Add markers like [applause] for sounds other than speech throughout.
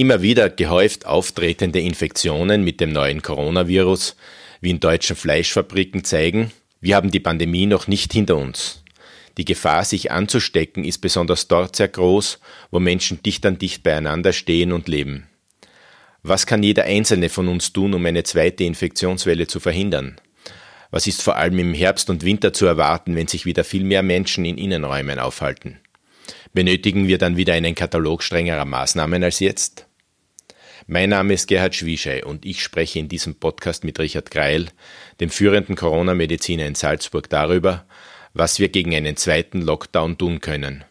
Immer wieder gehäuft auftretende Infektionen mit dem neuen Coronavirus, wie in deutschen Fleischfabriken, zeigen, wir haben die Pandemie noch nicht hinter uns. Die Gefahr, sich anzustecken, ist besonders dort sehr groß, wo Menschen dicht an dicht beieinander stehen und leben. Was kann jeder Einzelne von uns tun, um eine zweite Infektionswelle zu verhindern? Was ist vor allem im Herbst und Winter zu erwarten, wenn sich wieder viel mehr Menschen in Innenräumen aufhalten? Benötigen wir dann wieder einen Katalog strengerer Maßnahmen als jetzt? Mein Name ist Gerhard Schwieschei und ich spreche in diesem Podcast mit Richard Greil, dem führenden Corona-Mediziner in Salzburg, darüber, was wir gegen einen zweiten Lockdown tun können.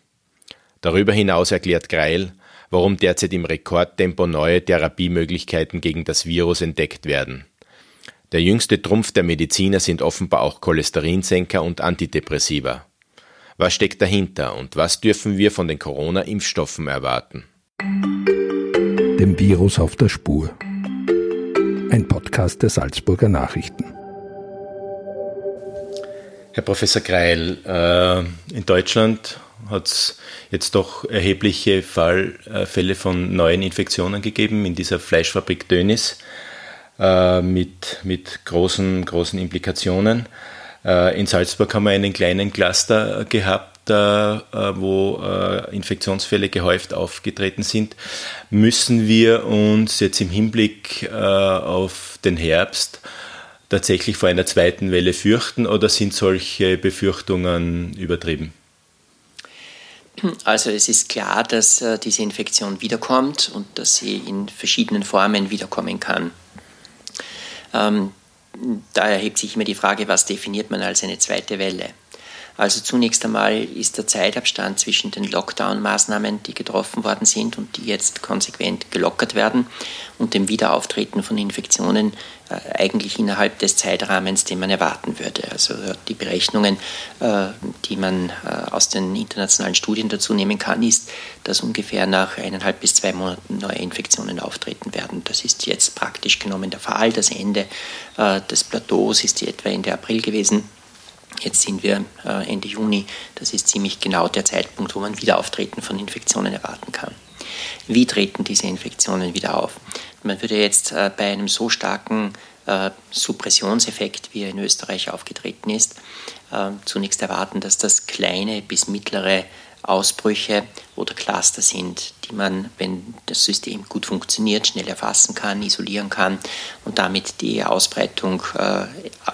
Darüber hinaus erklärt Greil, warum derzeit im Rekordtempo neue Therapiemöglichkeiten gegen das Virus entdeckt werden. Der jüngste Trumpf der Mediziner sind offenbar auch Cholesterinsenker und Antidepressiva. Was steckt dahinter und was dürfen wir von den Corona-Impfstoffen erwarten? Dem Virus auf der Spur. Ein Podcast der Salzburger Nachrichten. Herr Professor Greil, äh, in Deutschland hat es jetzt doch erhebliche Fall, äh, Fälle von neuen Infektionen gegeben in dieser Fleischfabrik Dönis äh, mit, mit großen, großen Implikationen. In Salzburg haben wir einen kleinen Cluster gehabt, da, äh, wo äh, Infektionsfälle gehäuft aufgetreten sind, müssen wir uns jetzt im Hinblick äh, auf den Herbst tatsächlich vor einer zweiten Welle fürchten oder sind solche Befürchtungen übertrieben? Also es ist klar, dass diese Infektion wiederkommt und dass sie in verschiedenen Formen wiederkommen kann. Ähm, da erhebt sich immer die Frage, was definiert man als eine zweite Welle? Also zunächst einmal ist der Zeitabstand zwischen den Lockdown-Maßnahmen, die getroffen worden sind und die jetzt konsequent gelockert werden, und dem Wiederauftreten von Infektionen äh, eigentlich innerhalb des Zeitrahmens, den man erwarten würde. Also äh, die Berechnungen, äh, die man aus den internationalen Studien dazu nehmen kann, ist, dass ungefähr nach eineinhalb bis zwei Monaten neue Infektionen auftreten werden. Das ist jetzt praktisch genommen der Fall. Das Ende des Plateaus ist etwa Ende April gewesen. Jetzt sind wir äh, Ende Juni. Das ist ziemlich genau der Zeitpunkt, wo man Wiederauftreten von Infektionen erwarten kann. Wie treten diese Infektionen wieder auf? Man würde jetzt äh, bei einem so starken äh, Suppressionseffekt, wie er in Österreich aufgetreten ist, zunächst erwarten, dass das kleine bis mittlere Ausbrüche oder Cluster sind, die man, wenn das System gut funktioniert, schnell erfassen kann, isolieren kann und damit die Ausbreitung äh,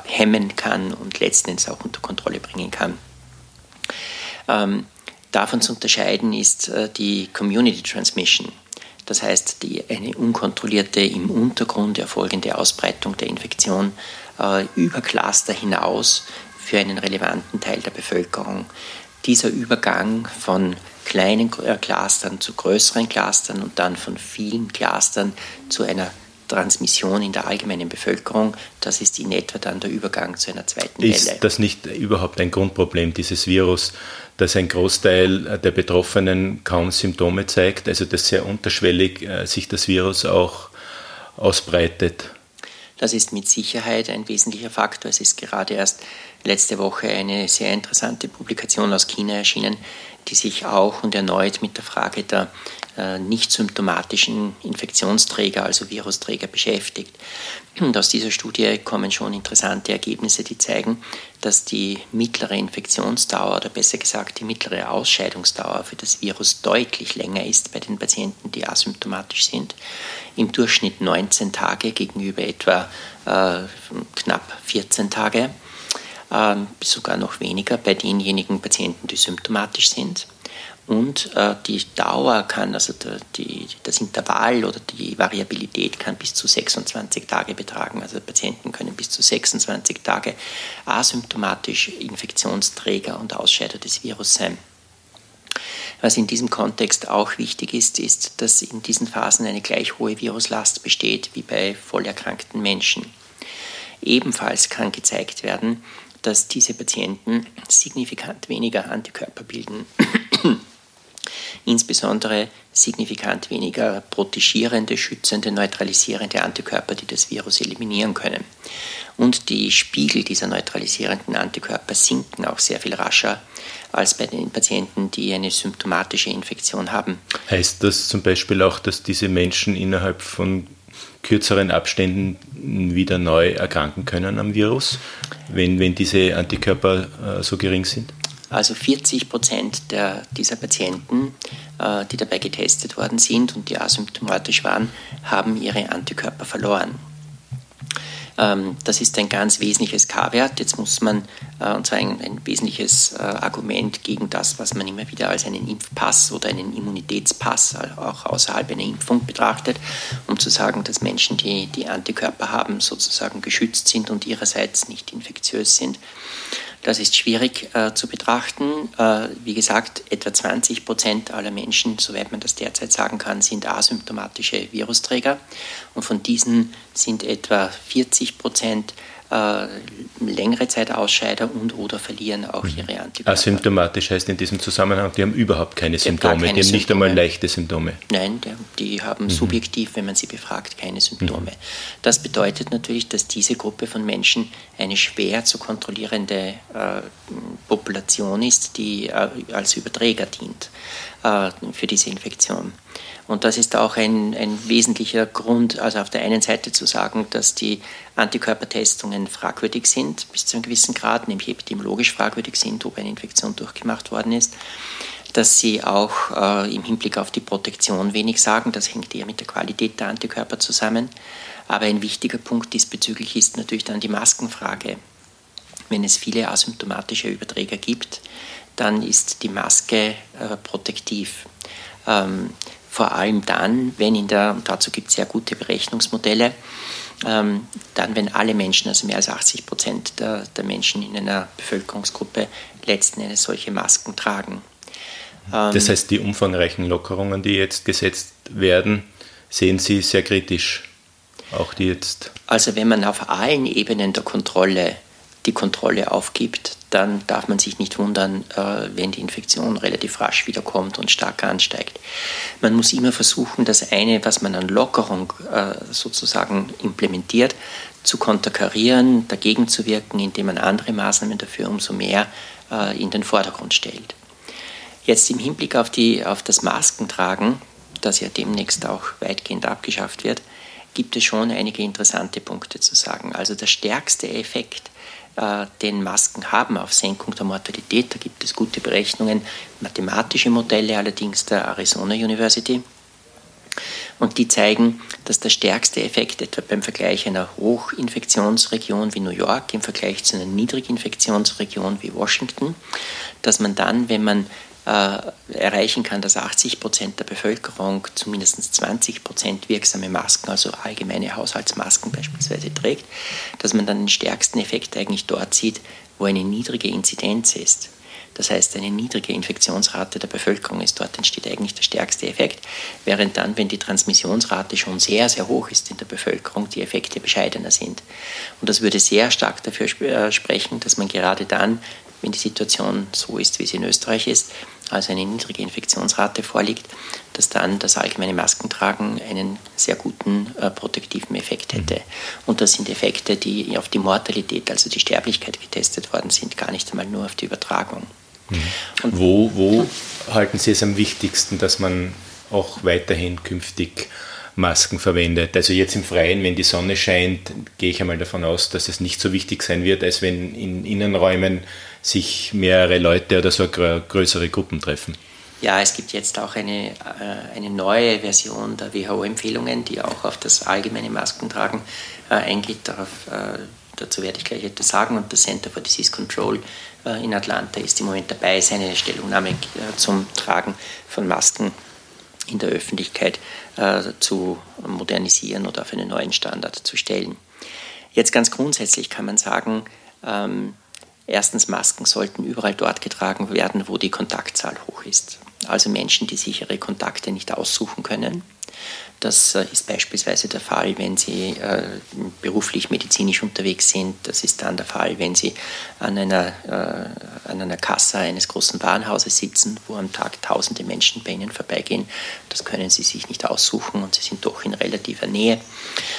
hemmen kann und letztendlich auch unter Kontrolle bringen kann. Ähm, davon zu unterscheiden ist äh, die Community Transmission. Das heißt, die, eine unkontrollierte, im Untergrund erfolgende Ausbreitung der Infektion äh, über Cluster hinaus für einen relevanten Teil der Bevölkerung dieser Übergang von kleinen äh, Clustern zu größeren Clustern und dann von vielen Clustern zu einer Transmission in der allgemeinen Bevölkerung, das ist in etwa dann der Übergang zu einer zweiten Welle. Ist das nicht überhaupt ein Grundproblem dieses Virus, dass ein Großteil der Betroffenen kaum Symptome zeigt, also dass sehr unterschwellig äh, sich das Virus auch ausbreitet? Das ist mit Sicherheit ein wesentlicher Faktor. Es ist gerade erst letzte Woche eine sehr interessante Publikation aus China erschienen, die sich auch und erneut mit der Frage der äh, nicht symptomatischen Infektionsträger, also Virusträger, beschäftigt. Und aus dieser Studie kommen schon interessante Ergebnisse, die zeigen, dass die mittlere Infektionsdauer oder besser gesagt die mittlere Ausscheidungsdauer für das Virus deutlich länger ist bei den Patienten, die asymptomatisch sind. Im Durchschnitt 19 Tage gegenüber etwa äh, knapp 14 Tage äh, sogar noch weniger bei denjenigen Patienten, die symptomatisch sind. Und äh, die Dauer kann, also der, die, das Intervall oder die Variabilität kann bis zu 26 Tage betragen. Also Patienten können bis zu 26 Tage asymptomatisch Infektionsträger und Ausscheider des Virus sein. Was in diesem Kontext auch wichtig ist, ist, dass in diesen Phasen eine gleich hohe Viruslast besteht wie bei vollerkrankten Menschen. Ebenfalls kann gezeigt werden, dass diese Patienten signifikant weniger Antikörper bilden, [clears throat] insbesondere signifikant weniger protegierende, schützende, neutralisierende Antikörper, die das Virus eliminieren können. und die Spiegel dieser neutralisierenden Antikörper sinken auch sehr viel rascher als bei den Patienten, die eine symptomatische Infektion haben. Heißt das zum Beispiel auch, dass diese Menschen innerhalb von kürzeren Abständen wieder neu erkranken können am Virus, wenn, wenn diese Antikörper äh, so gering sind? Also 40 Prozent der, dieser Patienten, äh, die dabei getestet worden sind und die asymptomatisch waren, haben ihre Antikörper verloren. Ähm, das ist ein ganz wesentliches K-Wert. Jetzt muss man, äh, und zwar ein, ein wesentliches äh, Argument gegen das, was man immer wieder als einen Impfpass oder einen Immunitätspass auch außerhalb einer Impfung betrachtet, um zu sagen, dass Menschen, die die Antikörper haben, sozusagen geschützt sind und ihrerseits nicht infektiös sind. Das ist schwierig äh, zu betrachten. Äh, wie gesagt, etwa 20 Prozent aller Menschen, soweit man das derzeit sagen kann, sind asymptomatische Virusträger. Und von diesen sind etwa 40 Prozent äh, längere Zeit Ausscheider und oder verlieren auch mhm. ihre Antikörper. Asymptomatisch heißt in diesem Zusammenhang, die haben überhaupt keine Symptome, keine die haben Symptome. nicht einmal leichte Symptome. Nein, die haben mhm. subjektiv, wenn man sie befragt, keine Symptome. Mhm. Das bedeutet natürlich, dass diese Gruppe von Menschen eine schwer zu kontrollierende äh, Population ist, die äh, als Überträger dient äh, für diese Infektion. Und das ist auch ein, ein wesentlicher Grund, also auf der einen Seite zu sagen, dass die Antikörpertestungen fragwürdig sind, bis zu einem gewissen Grad, nämlich epidemiologisch fragwürdig sind, ob eine Infektion durchgemacht worden ist, dass sie auch äh, im Hinblick auf die Protektion wenig sagen, das hängt eher mit der Qualität der Antikörper zusammen. Aber ein wichtiger Punkt diesbezüglich ist natürlich dann die Maskenfrage. Wenn es viele asymptomatische Überträger gibt, dann ist die Maske äh, protektiv. Ähm, vor allem dann, wenn in der, und dazu gibt es sehr gute Berechnungsmodelle, ähm, dann, wenn alle Menschen, also mehr als 80 Prozent der, der Menschen in einer Bevölkerungsgruppe letzten Endes solche Masken tragen. Ähm, das heißt, die umfangreichen Lockerungen, die jetzt gesetzt werden, sehen Sie sehr kritisch, auch die jetzt. Also wenn man auf allen Ebenen der Kontrolle die Kontrolle aufgibt, dann darf man sich nicht wundern, äh, wenn die Infektion relativ rasch wiederkommt und stark ansteigt. Man muss immer versuchen, das eine, was man an Lockerung äh, sozusagen implementiert, zu konterkarieren, dagegen zu wirken, indem man andere Maßnahmen dafür umso mehr äh, in den Vordergrund stellt. Jetzt im Hinblick auf, die, auf das Maskentragen, das ja demnächst auch weitgehend abgeschafft wird, gibt es schon einige interessante Punkte zu sagen. Also der stärkste Effekt den Masken haben auf Senkung der Mortalität. Da gibt es gute Berechnungen, mathematische Modelle allerdings der Arizona University. Und die zeigen, dass der stärkste Effekt etwa beim Vergleich einer Hochinfektionsregion wie New York im Vergleich zu einer Niedriginfektionsregion wie Washington, dass man dann, wenn man äh, erreichen kann, dass 80 Prozent der Bevölkerung zumindest 20 Prozent wirksame Masken, also allgemeine Haushaltsmasken beispielsweise trägt, dass man dann den stärksten Effekt eigentlich dort sieht, wo eine niedrige Inzidenz ist. Das heißt, eine niedrige Infektionsrate der Bevölkerung ist. Dort entsteht eigentlich der stärkste Effekt, während dann, wenn die Transmissionsrate schon sehr, sehr hoch ist in der Bevölkerung, die Effekte bescheidener sind. Und das würde sehr stark dafür äh, sprechen, dass man gerade dann, wenn die Situation so ist, wie sie in Österreich ist, also eine niedrige Infektionsrate vorliegt, dass dann das allgemeine Maskentragen einen sehr guten äh, protektiven Effekt hätte. Mhm. Und das sind Effekte, die auf die Mortalität, also die Sterblichkeit getestet worden sind, gar nicht einmal nur auf die Übertragung. Mhm. Und wo, wo halten Sie es am wichtigsten, dass man auch weiterhin künftig Masken verwendet. Also jetzt im Freien, wenn die Sonne scheint, gehe ich einmal davon aus, dass es nicht so wichtig sein wird, als wenn in Innenräumen sich mehrere Leute oder so größere Gruppen treffen. Ja, es gibt jetzt auch eine, äh, eine neue Version der WHO-Empfehlungen, die auch auf das allgemeine Maskentragen äh, eingeht. Darauf, äh, dazu werde ich gleich etwas sagen. Und das Center for Disease Control in Atlanta ist im Moment dabei, seine Stellungnahme zum Tragen von Masken in der Öffentlichkeit zu modernisieren oder auf einen neuen Standard zu stellen. Jetzt ganz grundsätzlich kann man sagen, ähm, Erstens, Masken sollten überall dort getragen werden, wo die Kontaktzahl hoch ist. Also Menschen, die sich ihre Kontakte nicht aussuchen können. Das äh, ist beispielsweise der Fall, wenn Sie äh, beruflich medizinisch unterwegs sind. Das ist dann der Fall, wenn Sie an einer, äh, an einer Kasse eines großen Warenhauses sitzen, wo am Tag tausende Menschen bei Ihnen vorbeigehen. Das können Sie sich nicht aussuchen und Sie sind doch in relativer Nähe.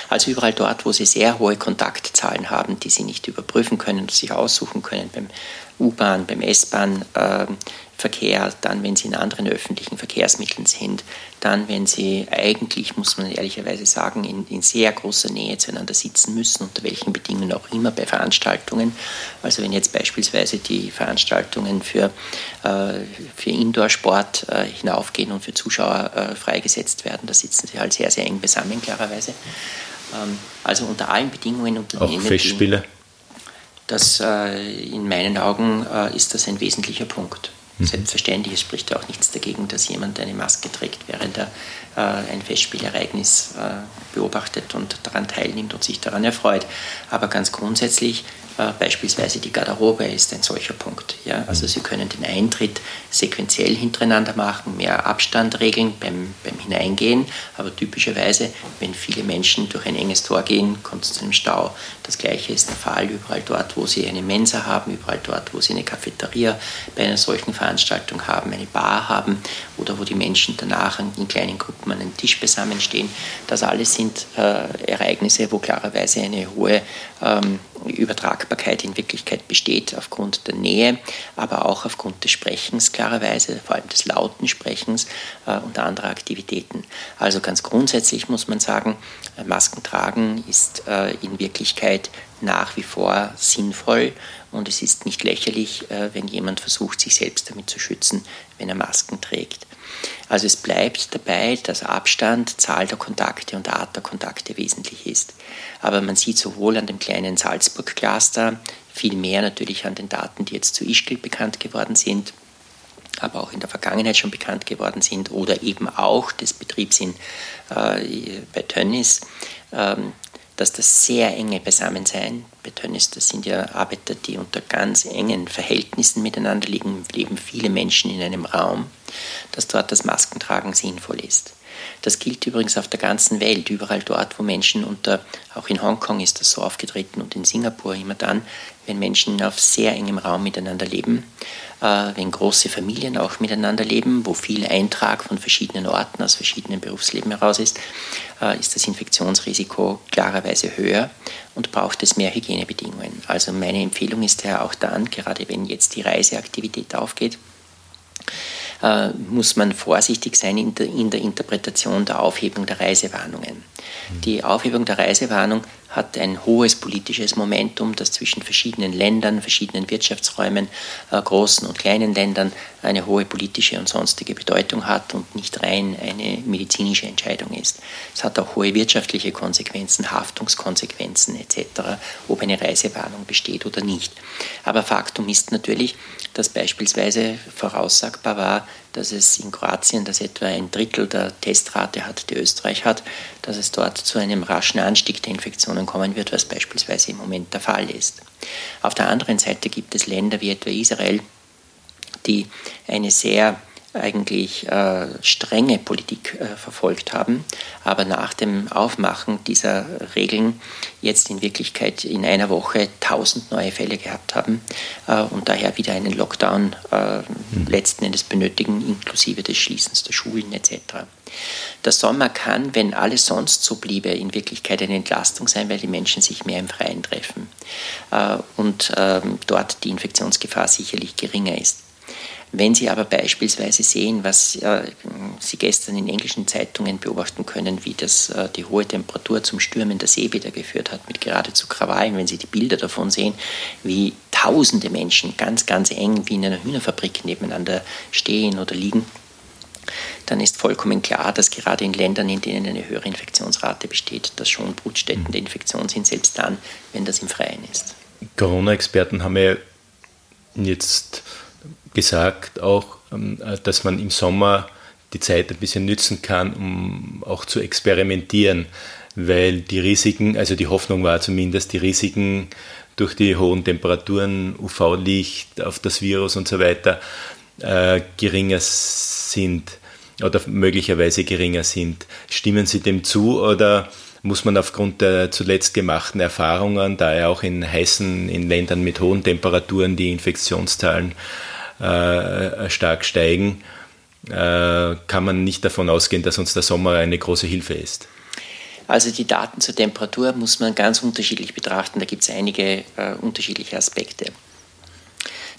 Also überall dort, wo Sie sehr hohe Kontaktzahlen haben, die Sie nicht überprüfen können und sich aussuchen können, beim U-Bahn, beim S-Bahn-Verkehr, dann wenn Sie in anderen öffentlichen Verkehrsmitteln sind, dann wenn Sie eigentlich, muss man ehrlicherweise sagen, in, in sehr großer Nähe zueinander sitzen müssen, unter welchen Bedingungen auch immer bei Veranstaltungen. Also wenn jetzt beispielsweise die Veranstaltungen für, äh, für Indoor-Sport äh, hinaufgehen und für Zuschauer äh, freigesetzt werden, da sitzen Sie halt sehr, sehr eng beisammen, klarerweise. Ähm, also unter allen Bedingungen, unter auch Festspiele. Die, das äh, in meinen Augen äh, ist das ein wesentlicher Punkt. Mhm. Selbstverständlich, es spricht auch nichts dagegen, dass jemand eine Maske trägt, während er äh, ein Festspielereignis beobachtet und daran teilnimmt und sich daran erfreut. Aber ganz grundsätzlich äh, beispielsweise die Garderobe ist ein solcher Punkt. Ja? Also mhm. Sie können den Eintritt sequenziell hintereinander machen, mehr Abstand regeln beim, beim Hineingehen, aber typischerweise, wenn viele Menschen durch ein enges Tor gehen, kommt es zu einem Stau. Das gleiche ist der Fall überall dort, wo Sie eine Mensa haben, überall dort, wo Sie eine Cafeteria bei einer solchen Veranstaltung haben, eine Bar haben oder wo die Menschen danach in kleinen Gruppen an einem Tisch beisammenstehen. Das alles sind äh, Ereignisse, wo klarerweise eine hohe ähm, Übertragbarkeit in Wirklichkeit besteht aufgrund der Nähe, aber auch aufgrund des Sprechens klarerweise, vor allem des lauten Sprechens äh, und anderer Aktivitäten. Also ganz grundsätzlich muss man sagen, äh, Masken tragen ist äh, in Wirklichkeit nach wie vor sinnvoll und es ist nicht lächerlich, äh, wenn jemand versucht, sich selbst damit zu schützen, wenn er Masken trägt. Also es bleibt dabei, dass Abstand, Zahl der Kontakte und Art der Kontakte wesentlich ist. Aber man sieht sowohl an dem kleinen Salzburg-Cluster, viel mehr natürlich an den Daten, die jetzt zu Ischgl bekannt geworden sind, aber auch in der Vergangenheit schon bekannt geworden sind oder eben auch des Betriebs in, äh, bei Tönnies, ähm, dass das sehr enge Beisammensein, bei Tönnies, das sind ja Arbeiter, die unter ganz engen Verhältnissen miteinander liegen, leben viele Menschen in einem Raum, dass dort das Maskentragen sinnvoll ist. Das gilt übrigens auf der ganzen Welt, überall dort, wo Menschen unter, auch in Hongkong ist das so aufgetreten und in Singapur immer dann, wenn Menschen auf sehr engem Raum miteinander leben, äh, wenn große Familien auch miteinander leben, wo viel Eintrag von verschiedenen Orten aus verschiedenen Berufsleben heraus ist, äh, ist das Infektionsrisiko klarerweise höher und braucht es mehr Hygienebedingungen. Also meine Empfehlung ist ja auch dann, gerade wenn jetzt die Reiseaktivität aufgeht, äh, muss man vorsichtig sein in der, in der, Interpretation der Aufhebung der Reisewarnungen. Mhm. Die Aufhebung der Reisewarnung hat ein hohes politisches Momentum, das zwischen verschiedenen Ländern, verschiedenen Wirtschaftsräumen, äh, großen und kleinen Ländern eine hohe politische und sonstige Bedeutung hat und nicht rein eine medizinische Entscheidung ist. Es hat auch hohe wirtschaftliche Konsequenzen, Haftungskonsequenzen etc., ob eine Reisewarnung besteht oder nicht. Aber Faktum ist natürlich, dass beispielsweise voraussagbar war, dass es in Kroatien, das etwa ein Drittel der Testrate hat, die Österreich hat, dass es dort zu einem raschen Anstieg der Infektionen kommen wird, was beispielsweise im Moment der Fall ist. Auf der anderen Seite gibt es Länder wie etwa Israel, die eine sehr eigentlich äh, strenge Politik äh, verfolgt haben, aber nach dem Aufmachen dieser Regeln jetzt in Wirklichkeit in einer Woche 1000 neue Fälle gehabt haben äh, und daher wieder einen Lockdown äh, mhm. letzten Endes benötigen, inklusive des Schließens der Schulen etc. Der Sommer kann, wenn alles sonst so bliebe, in Wirklichkeit eine Entlastung sein, weil die Menschen sich mehr im Freien treffen äh, und ähm, dort die Infektionsgefahr sicherlich geringer ist. Wenn Sie aber beispielsweise sehen, was äh, Sie gestern in englischen Zeitungen beobachten können, wie das äh, die hohe Temperatur zum Stürmen der Seebäder geführt hat, mit geradezu Krawallen, wenn Sie die Bilder davon sehen, wie tausende Menschen ganz, ganz eng wie in einer Hühnerfabrik nebeneinander stehen oder liegen, dann ist vollkommen klar, dass gerade in Ländern, in denen eine höhere Infektionsrate besteht, das schon Brutstätten der Infektion sind, selbst dann, wenn das im Freien ist. Corona-Experten haben ja jetzt gesagt auch, ähm, äh, dass man im Sommer die Zeit ein bisschen nützen kann, um auch zu experimentieren, weil die Risiken, also die Hoffnung war zumindest, die Risiken durch die hohen Temperaturen, UV-Licht auf das Virus und so weiter äh, geringer sind oder möglicherweise geringer sind. Stimmen Sie dem zu oder muss man aufgrund der zuletzt gemachten Erfahrungen, da ja auch in heißen, in Ländern mit hohen Temperaturen die Infektionszahlen äh, stark steigen, äh, kann man nicht davon ausgehen, dass uns der Sommer eine große Hilfe ist. Also die Daten zur Temperatur muss man ganz unterschiedlich betrachten. Da gibt es einige äh, unterschiedliche Aspekte.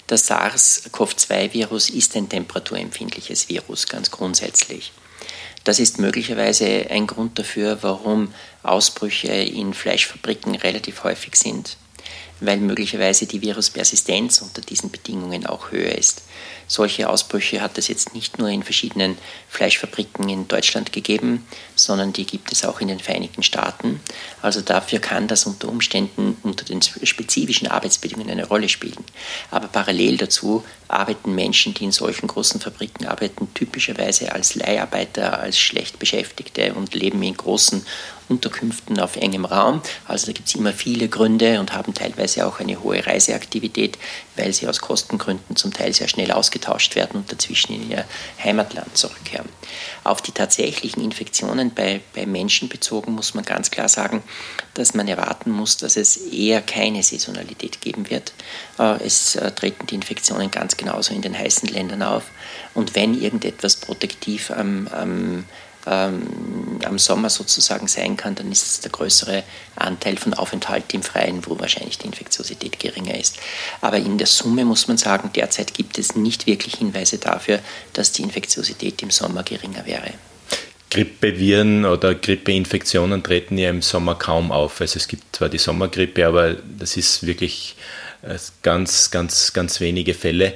Das SARS-CoV-2-Virus ist ein temperaturempfindliches Virus, ganz grundsätzlich. Das ist möglicherweise ein Grund dafür, warum Ausbrüche in Fleischfabriken relativ häufig sind, weil möglicherweise die Viruspersistenz unter diesen Bedingungen auch höher ist. Solche Ausbrüche hat es jetzt nicht nur in verschiedenen Fleischfabriken in Deutschland gegeben, sondern die gibt es auch in den Vereinigten Staaten. Also dafür kann das unter Umständen unter den spezifischen Arbeitsbedingungen eine Rolle spielen. Aber parallel dazu arbeiten Menschen, die in solchen großen Fabriken arbeiten, typischerweise als Leiharbeiter, als schlecht Beschäftigte und leben in großen Unterkünften auf engem Raum. Also da gibt es immer viele Gründe und haben teilweise auch eine hohe Reiseaktivität, weil sie aus Kostengründen zum Teil sehr schnell ausgetauscht werden und dazwischen in ihr Heimatland zurückkehren. Auf die tatsächlichen Infektionen bei, bei Menschen bezogen muss man ganz klar sagen, dass man erwarten muss, dass es eher keine Saisonalität geben wird. Äh, es äh, treten die Infektionen ganz genauso in den heißen Ländern auf. Und wenn irgendetwas protektiv am, am ähm, am Sommer sozusagen sein kann, dann ist es der größere Anteil von Aufenthalt im Freien, wo wahrscheinlich die Infektiosität geringer ist. Aber in der Summe muss man sagen, derzeit gibt es nicht wirklich Hinweise dafür, dass die Infektiosität im Sommer geringer wäre. Grippeviren oder Grippeinfektionen treten ja im Sommer kaum auf. Also es gibt zwar die Sommergrippe, aber das ist wirklich äh, ganz, ganz, ganz wenige Fälle.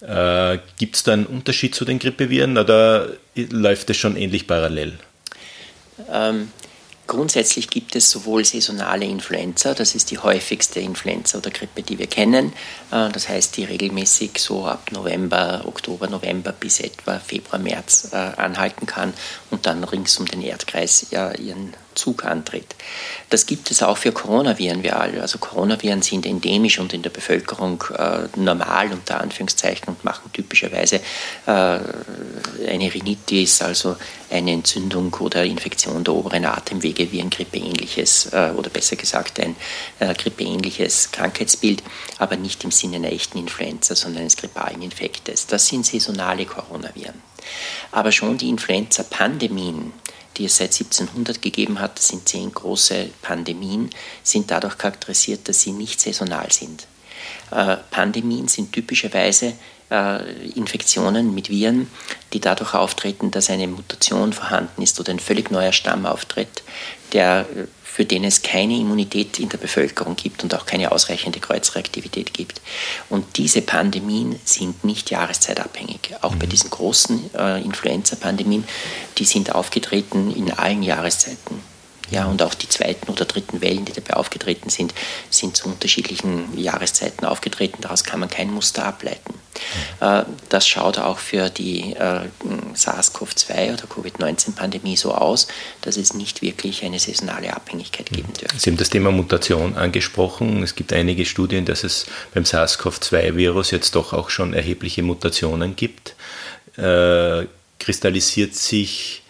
Äh, Gibt es da einen Unterschied zu den Grippeviren oder läuft es schon ähnlich parallel? Ähm, grundsätzlich gibt es sowohl saisonale Influenza, das ist die häufigste Influenza oder Grippe, die wir kennen, äh, das heißt, die regelmäßig so ab November, Oktober, November bis etwa Februar, März äh, anhalten kann und dann rings um den Erdkreis ja, ihren Zug antritt. Das gibt es auch für Coronaviren viral. Also Coronaviren sind endemisch und in der Bevölkerung äh, normal unter Anführungszeichen und machen typischerweise äh, eine Rhinitis, also eine Entzündung oder Infektion der oberen Atemwege wie ein grippeähnliches äh, oder besser gesagt ein äh, grippeähnliches Krankheitsbild, aber nicht im Sinne einer echten Influenza, sondern eines grippalen Infektes. Das sind saisonale Coronaviren. Aber schon die Influenza-Pandemien, die es seit 1700 gegeben hat, das sind zehn große Pandemien, sind dadurch charakterisiert, dass sie nicht saisonal sind. Äh, Pandemien sind typischerweise äh, Infektionen mit Viren, die dadurch auftreten, dass eine Mutation vorhanden ist oder ein völlig neuer Stamm auftritt, der äh, für den es keine Immunität in der Bevölkerung gibt und auch keine ausreichende Kreuzreaktivität gibt. Und diese Pandemien sind nicht jahreszeitabhängig. Auch bei mhm. diesen großen äh, Influenza-Pandemien, die sind aufgetreten in allen Jahreszeiten. Ja, und auch die zweiten oder dritten Wellen, die dabei aufgetreten sind, sind zu unterschiedlichen Jahreszeiten aufgetreten. Daraus kann man kein Muster ableiten. Äh, das schaut auch für die äh, SARS-CoV-2 oder Covid-19-Pandemie so aus, dass es nicht wirklich eine saisonale Abhängigkeit geben dürfte. Sie haben das Thema Mutation angesprochen. Es gibt einige Studien, dass es beim SARS-CoV-2-Virus jetzt doch auch schon erhebliche Mutationen gibt. Äh, kristallisiert sich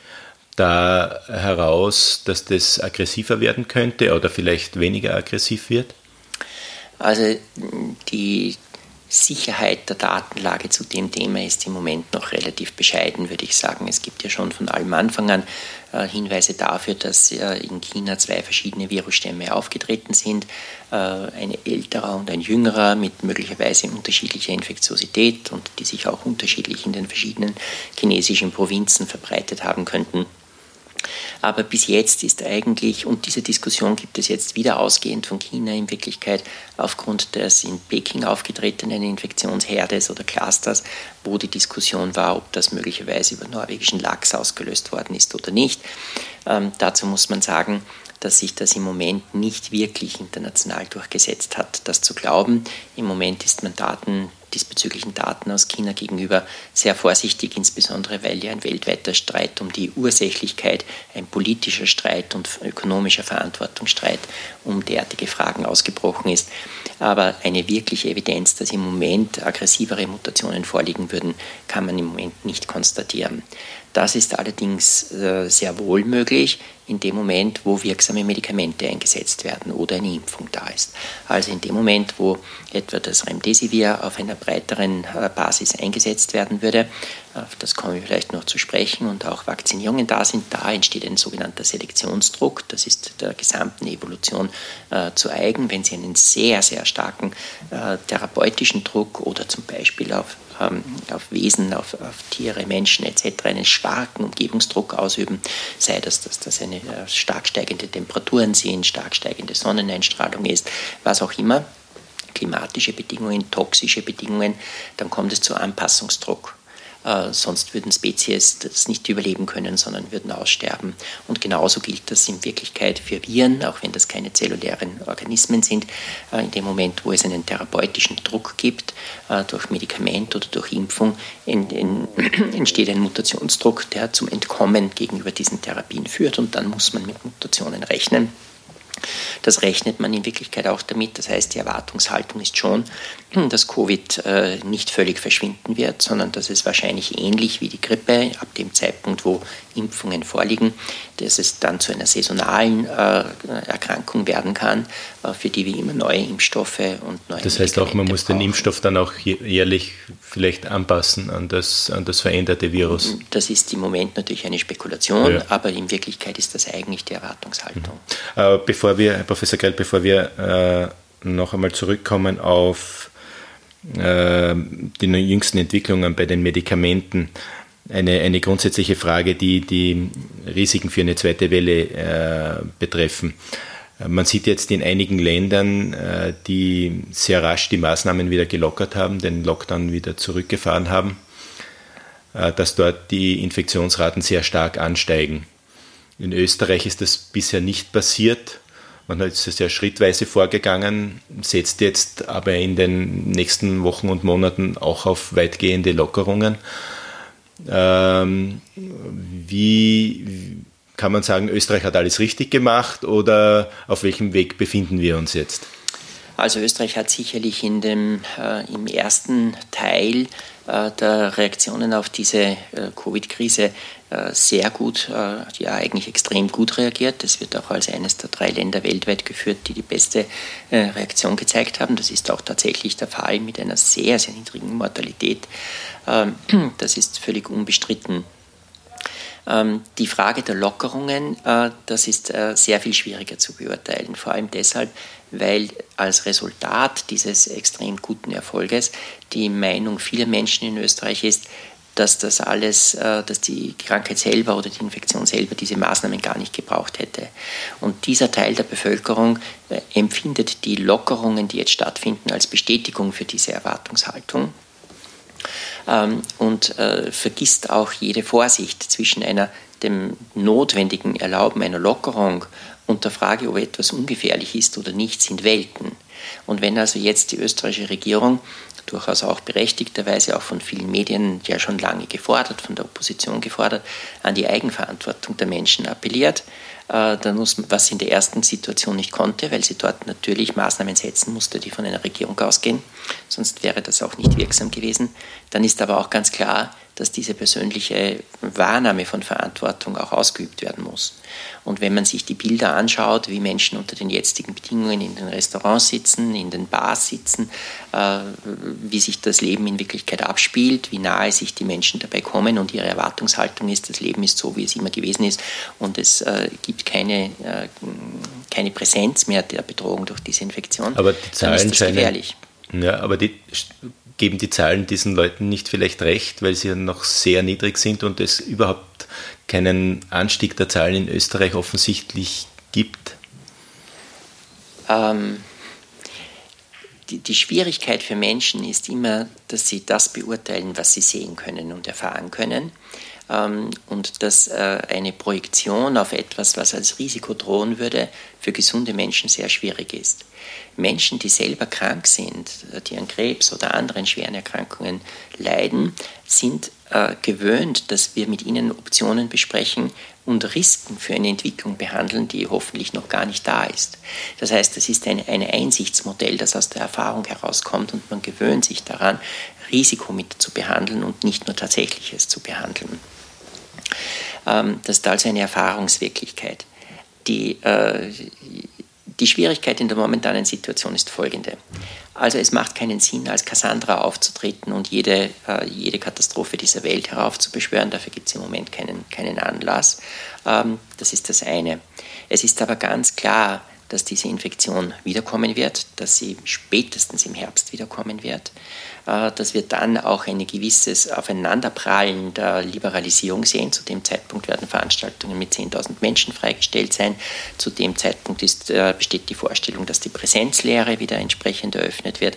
da heraus, dass das aggressiver werden könnte oder vielleicht weniger aggressiv wird? Also die Sicherheit der Datenlage zu dem Thema ist im Moment noch relativ bescheiden, würde ich sagen. Es gibt ja schon von allem Anfang an äh, Hinweise dafür, dass äh, in China zwei verschiedene Virusstämme aufgetreten sind. Äh, ein älterer und ein jüngerer mit möglicherweise unterschiedlicher Infektiosität und die sich auch unterschiedlich in den verschiedenen chinesischen Provinzen verbreitet haben könnten. Aber bis jetzt ist eigentlich, und diese Diskussion gibt es jetzt wieder ausgehend von China in Wirklichkeit aufgrund des in Peking aufgetretenen Infektionsherdes oder Clusters, wo die Diskussion war, ob das möglicherweise über norwegischen Lachs ausgelöst worden ist oder nicht. Ähm, dazu muss man sagen, dass sich das im Moment nicht wirklich international durchgesetzt hat, das zu glauben. Im Moment ist man Daten diesbezüglichen Daten aus China gegenüber sehr vorsichtig, insbesondere weil ja ein weltweiter Streit um die Ursächlichkeit, ein politischer Streit und ökonomischer Verantwortungsstreit um derartige Fragen ausgebrochen ist. Aber eine wirkliche Evidenz, dass im Moment aggressivere Mutationen vorliegen würden, kann man im Moment nicht konstatieren. Das ist allerdings äh, sehr wohl möglich in dem Moment, wo wirksame Medikamente eingesetzt werden oder eine Impfung da ist. Also in dem Moment, wo etwa das Remdesivir auf einer breiteren äh, Basis eingesetzt werden würde, auf das kommen wir vielleicht noch zu sprechen, und auch Vakzinierungen da sind, da entsteht ein sogenannter Selektionsdruck. Das ist der gesamten Evolution äh, zu eigen. Wenn Sie einen sehr, sehr starken äh, therapeutischen Druck oder zum Beispiel auf ähm, auf Wesen, auf, auf, Tiere, Menschen etc. einen starken Umgebungsdruck ausüben, sei das, dass das eine äh, stark steigende Temperaturen sind, stark steigende Sonneneinstrahlung ist, was auch immer, klimatische Bedingungen, toxische Bedingungen, dann kommt es zu Anpassungsdruck. Äh, sonst würden Spezies das nicht überleben können, sondern würden aussterben. Und genauso gilt das in Wirklichkeit für Viren, auch wenn das keine zellulären Organismen sind. Äh, in dem Moment, wo es einen therapeutischen Druck gibt, äh, durch Medikament oder durch Impfung, [clears throat] entsteht ein Mutationsdruck, der zum Entkommen gegenüber diesen Therapien führt. Und dann muss man mit Mutationen rechnen. Das rechnet man in Wirklichkeit auch damit. Das heißt, die Erwartungshaltung ist schon, [clears throat] dass Covid äh, nicht völlig verschwinden wird, sondern dass es wahrscheinlich ähnlich wie die Grippe ab dem Zeitpunkt, wo Impfungen vorliegen, dass es dann zu einer saisonalen äh, Erkrankung werden kann, äh, für die wir immer neue Impfstoffe und neue Das heißt auch, man muss brauchen. den Impfstoff dann auch jährlich vielleicht anpassen an das, an das veränderte Virus. Das ist im Moment natürlich eine Spekulation, ja. aber in Wirklichkeit ist das eigentlich die Erwartungshaltung. Mhm. bevor wir, Herr Professor Grell, bevor wir noch einmal zurückkommen auf äh, die jüngsten Entwicklungen bei den Medikamenten eine, eine grundsätzliche Frage, die die Risiken für eine zweite Welle äh, betreffen. Man sieht jetzt in einigen Ländern, äh, die sehr rasch die Maßnahmen wieder gelockert haben, den Lockdown wieder zurückgefahren haben, äh, dass dort die Infektionsraten sehr stark ansteigen. In Österreich ist das bisher nicht passiert. Man ist sehr schrittweise vorgegangen, setzt jetzt aber in den nächsten Wochen und Monaten auch auf weitgehende Lockerungen. Ähm, wie kann man sagen, Österreich hat alles richtig gemacht oder auf welchem Weg befinden wir uns jetzt? Also Österreich hat sicherlich in dem, äh, im ersten Teil der Reaktionen auf diese äh, Covid-Krise äh, sehr gut, äh, ja eigentlich extrem gut reagiert. Das wird auch als eines der drei Länder weltweit geführt, die die beste äh, Reaktion gezeigt haben. Das ist auch tatsächlich der Fall mit einer sehr, sehr niedrigen Mortalität. Ähm, [clears throat] das ist völlig unbestritten. Ähm, die Frage der Lockerungen, äh, das ist äh, sehr viel schwieriger zu beurteilen, vor allem deshalb, weil als Resultat dieses extrem guten Erfolges die Meinung vieler Menschen in Österreich ist, dass das alles, äh, dass die Krankheit selber oder die Infektion selber diese Maßnahmen gar nicht gebraucht hätte. Und dieser Teil der Bevölkerung empfindet die Lockerungen, die jetzt stattfinden, als Bestätigung für diese Erwartungshaltung ähm, und äh, vergisst auch jede Vorsicht zwischen einer, dem notwendigen Erlauben einer Lockerung und der Frage, ob etwas ungefährlich ist oder nicht, sind Welten. Und wenn also jetzt die österreichische Regierung durchaus auch berechtigterweise auch von vielen Medien ja schon lange gefordert, von der Opposition gefordert, an die Eigenverantwortung der Menschen appelliert, äh, dann muss, was sie in der ersten Situation nicht konnte, weil sie dort natürlich Maßnahmen setzen musste, die von einer Regierung ausgehen, sonst wäre das auch nicht wirksam gewesen. Dann ist aber auch ganz klar, dass diese persönliche Wahrnahme von Verantwortung auch ausgeübt werden muss. Und wenn man sich die Bilder anschaut, wie Menschen unter den jetzigen Bedingungen in den Restaurants sitzen, in den Bars sitzen, äh, wie sich das Leben in Wirklichkeit abspielt, wie nahe sich die Menschen dabei kommen und ihre Erwartungshaltung ist, das Leben ist so, wie es immer gewesen ist und es äh, gibt keine, äh, keine Präsenz mehr der Bedrohung durch diese Infektion, aber die Zahlen dann ist das gefährlich. Ja, aber die geben die Zahlen diesen Leuten nicht vielleicht recht, weil sie ja noch sehr niedrig sind und es überhaupt keinen Anstieg der Zahlen in Österreich offensichtlich gibt? Ähm, die, die, Schwierigkeit für Menschen ist immer, dass sie das beurteilen, was sie sehen können und erfahren können. Ähm, und dass äh, eine Projektion auf etwas, was als Risiko drohen würde, für gesunde Menschen sehr schwierig ist. Menschen, die selber krank sind, die an Krebs oder anderen schweren Erkrankungen leiden, sind äh, gewöhnt, dass wir mit ihnen Optionen besprechen und Risiken für eine Entwicklung behandeln, die hoffentlich noch gar nicht da ist. Das heißt, es ist ein, ein Einsichtsmodell, das aus der Erfahrung herauskommt und man gewöhnt sich daran, Risiko mit zu behandeln und nicht nur Tatsächliches zu behandeln. Ähm, das ist also eine Erfahrungswirklichkeit. Die, äh, die Schwierigkeit in der momentanen Situation ist folgende. Also es macht keinen Sinn, als Cassandra aufzutreten und jede, äh, jede Katastrophe dieser Welt heraufzubeschwören. Dafür gibt es im Moment keinen, keinen Anlass. Ähm, das ist das eine. Es ist aber ganz klar, dass diese Infektion wiederkommen wird, dass sie spätestens im Herbst wiederkommen wird, dass wir dann auch ein gewisses Aufeinanderprallen der Liberalisierung sehen. Zu dem Zeitpunkt werden Veranstaltungen mit 10.000 Menschen freigestellt sein. Zu dem Zeitpunkt ist, äh, besteht die Vorstellung, dass die Präsenzlehre wieder entsprechend eröffnet wird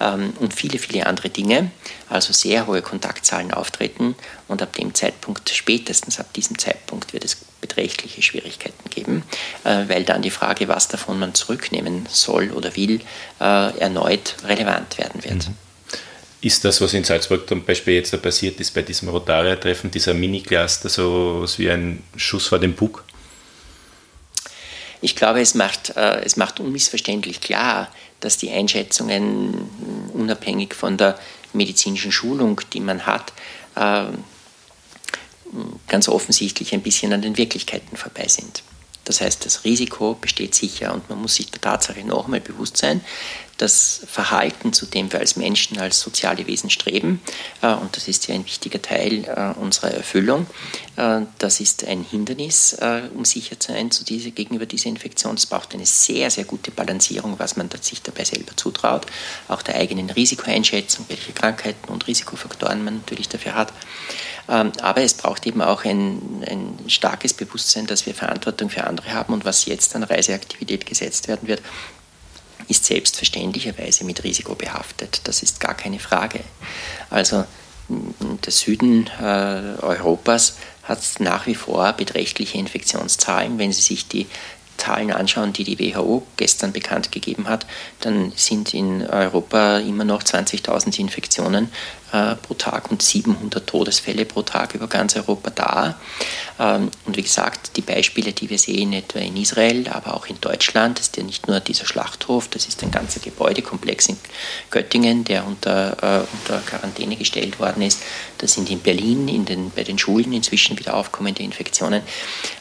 ähm, und viele, viele andere Dinge. Also sehr hohe Kontaktzahlen auftreten und ab dem Zeitpunkt, spätestens ab diesem Zeitpunkt, wird es beträchtliche Schwierigkeiten geben, äh, weil dann die Frage, was davon man zurücknehmen soll oder will, erneut relevant werden wird. Mhm ist das, was in Salzburg zum Beispiel jetzt passiert ist bei diesem Rotarier-Treffen, dieser Mini-Cluster, so was wie ein Schuss vor dem Bug? Ich glaube, es macht, äh, es macht unmissverständlich klar, dass die Einschätzungen unabhängig von der medizinischen Schulung, die man hat, äh, ganz offensichtlich ein bisschen an den Wirklichkeiten vorbei sind. Das heißt, das Risiko besteht sicher und man muss sich der Tatsache nochmal bewusst sein, das Verhalten, zu dem wir als Menschen, als soziale Wesen streben, äh, und das ist ja ein wichtiger Teil äh, unserer Erfüllung, äh, das ist ein Hindernis, um sicher zu sein zu diese, gegenüber dieser Infektion. Es braucht eine sehr, sehr gute Balancierung, was man sich dabei selber zutraut, auch der eigenen Risikoeinschätzung, welche Krankheiten und Risikofaktoren man natürlich dafür hat. Ähm, aber es braucht eben auch ein, ein starkes Bewusstsein, dass wir Verantwortung für andere haben und was jetzt an Reiseaktivität gesetzt werden wird, ist selbstverständlicherweise mit Risiko behaftet. Das ist gar keine Frage. Also der Süden äh, Europas hat nach wie vor beträchtliche Infektionszahlen. Wenn Sie sich die Zahlen anschauen, die die WHO gestern bekannt gegeben hat, dann sind in Europa immer noch 20.000 Infektionen äh, pro Tag und 700 Todesfälle pro Tag über ganz Europa da. Ähm, und wie gesagt, die Beispiele, die wir sehen, etwa in Israel, aber auch in Deutschland, ist ja nicht nur dieser Schlachthof, das ist ein ganzer Gebäudekomplex in Göttingen, der unter, äh, unter Quarantäne gestellt worden ist. Das sind in Berlin in den, bei den Schulen inzwischen wieder aufkommende Infektionen.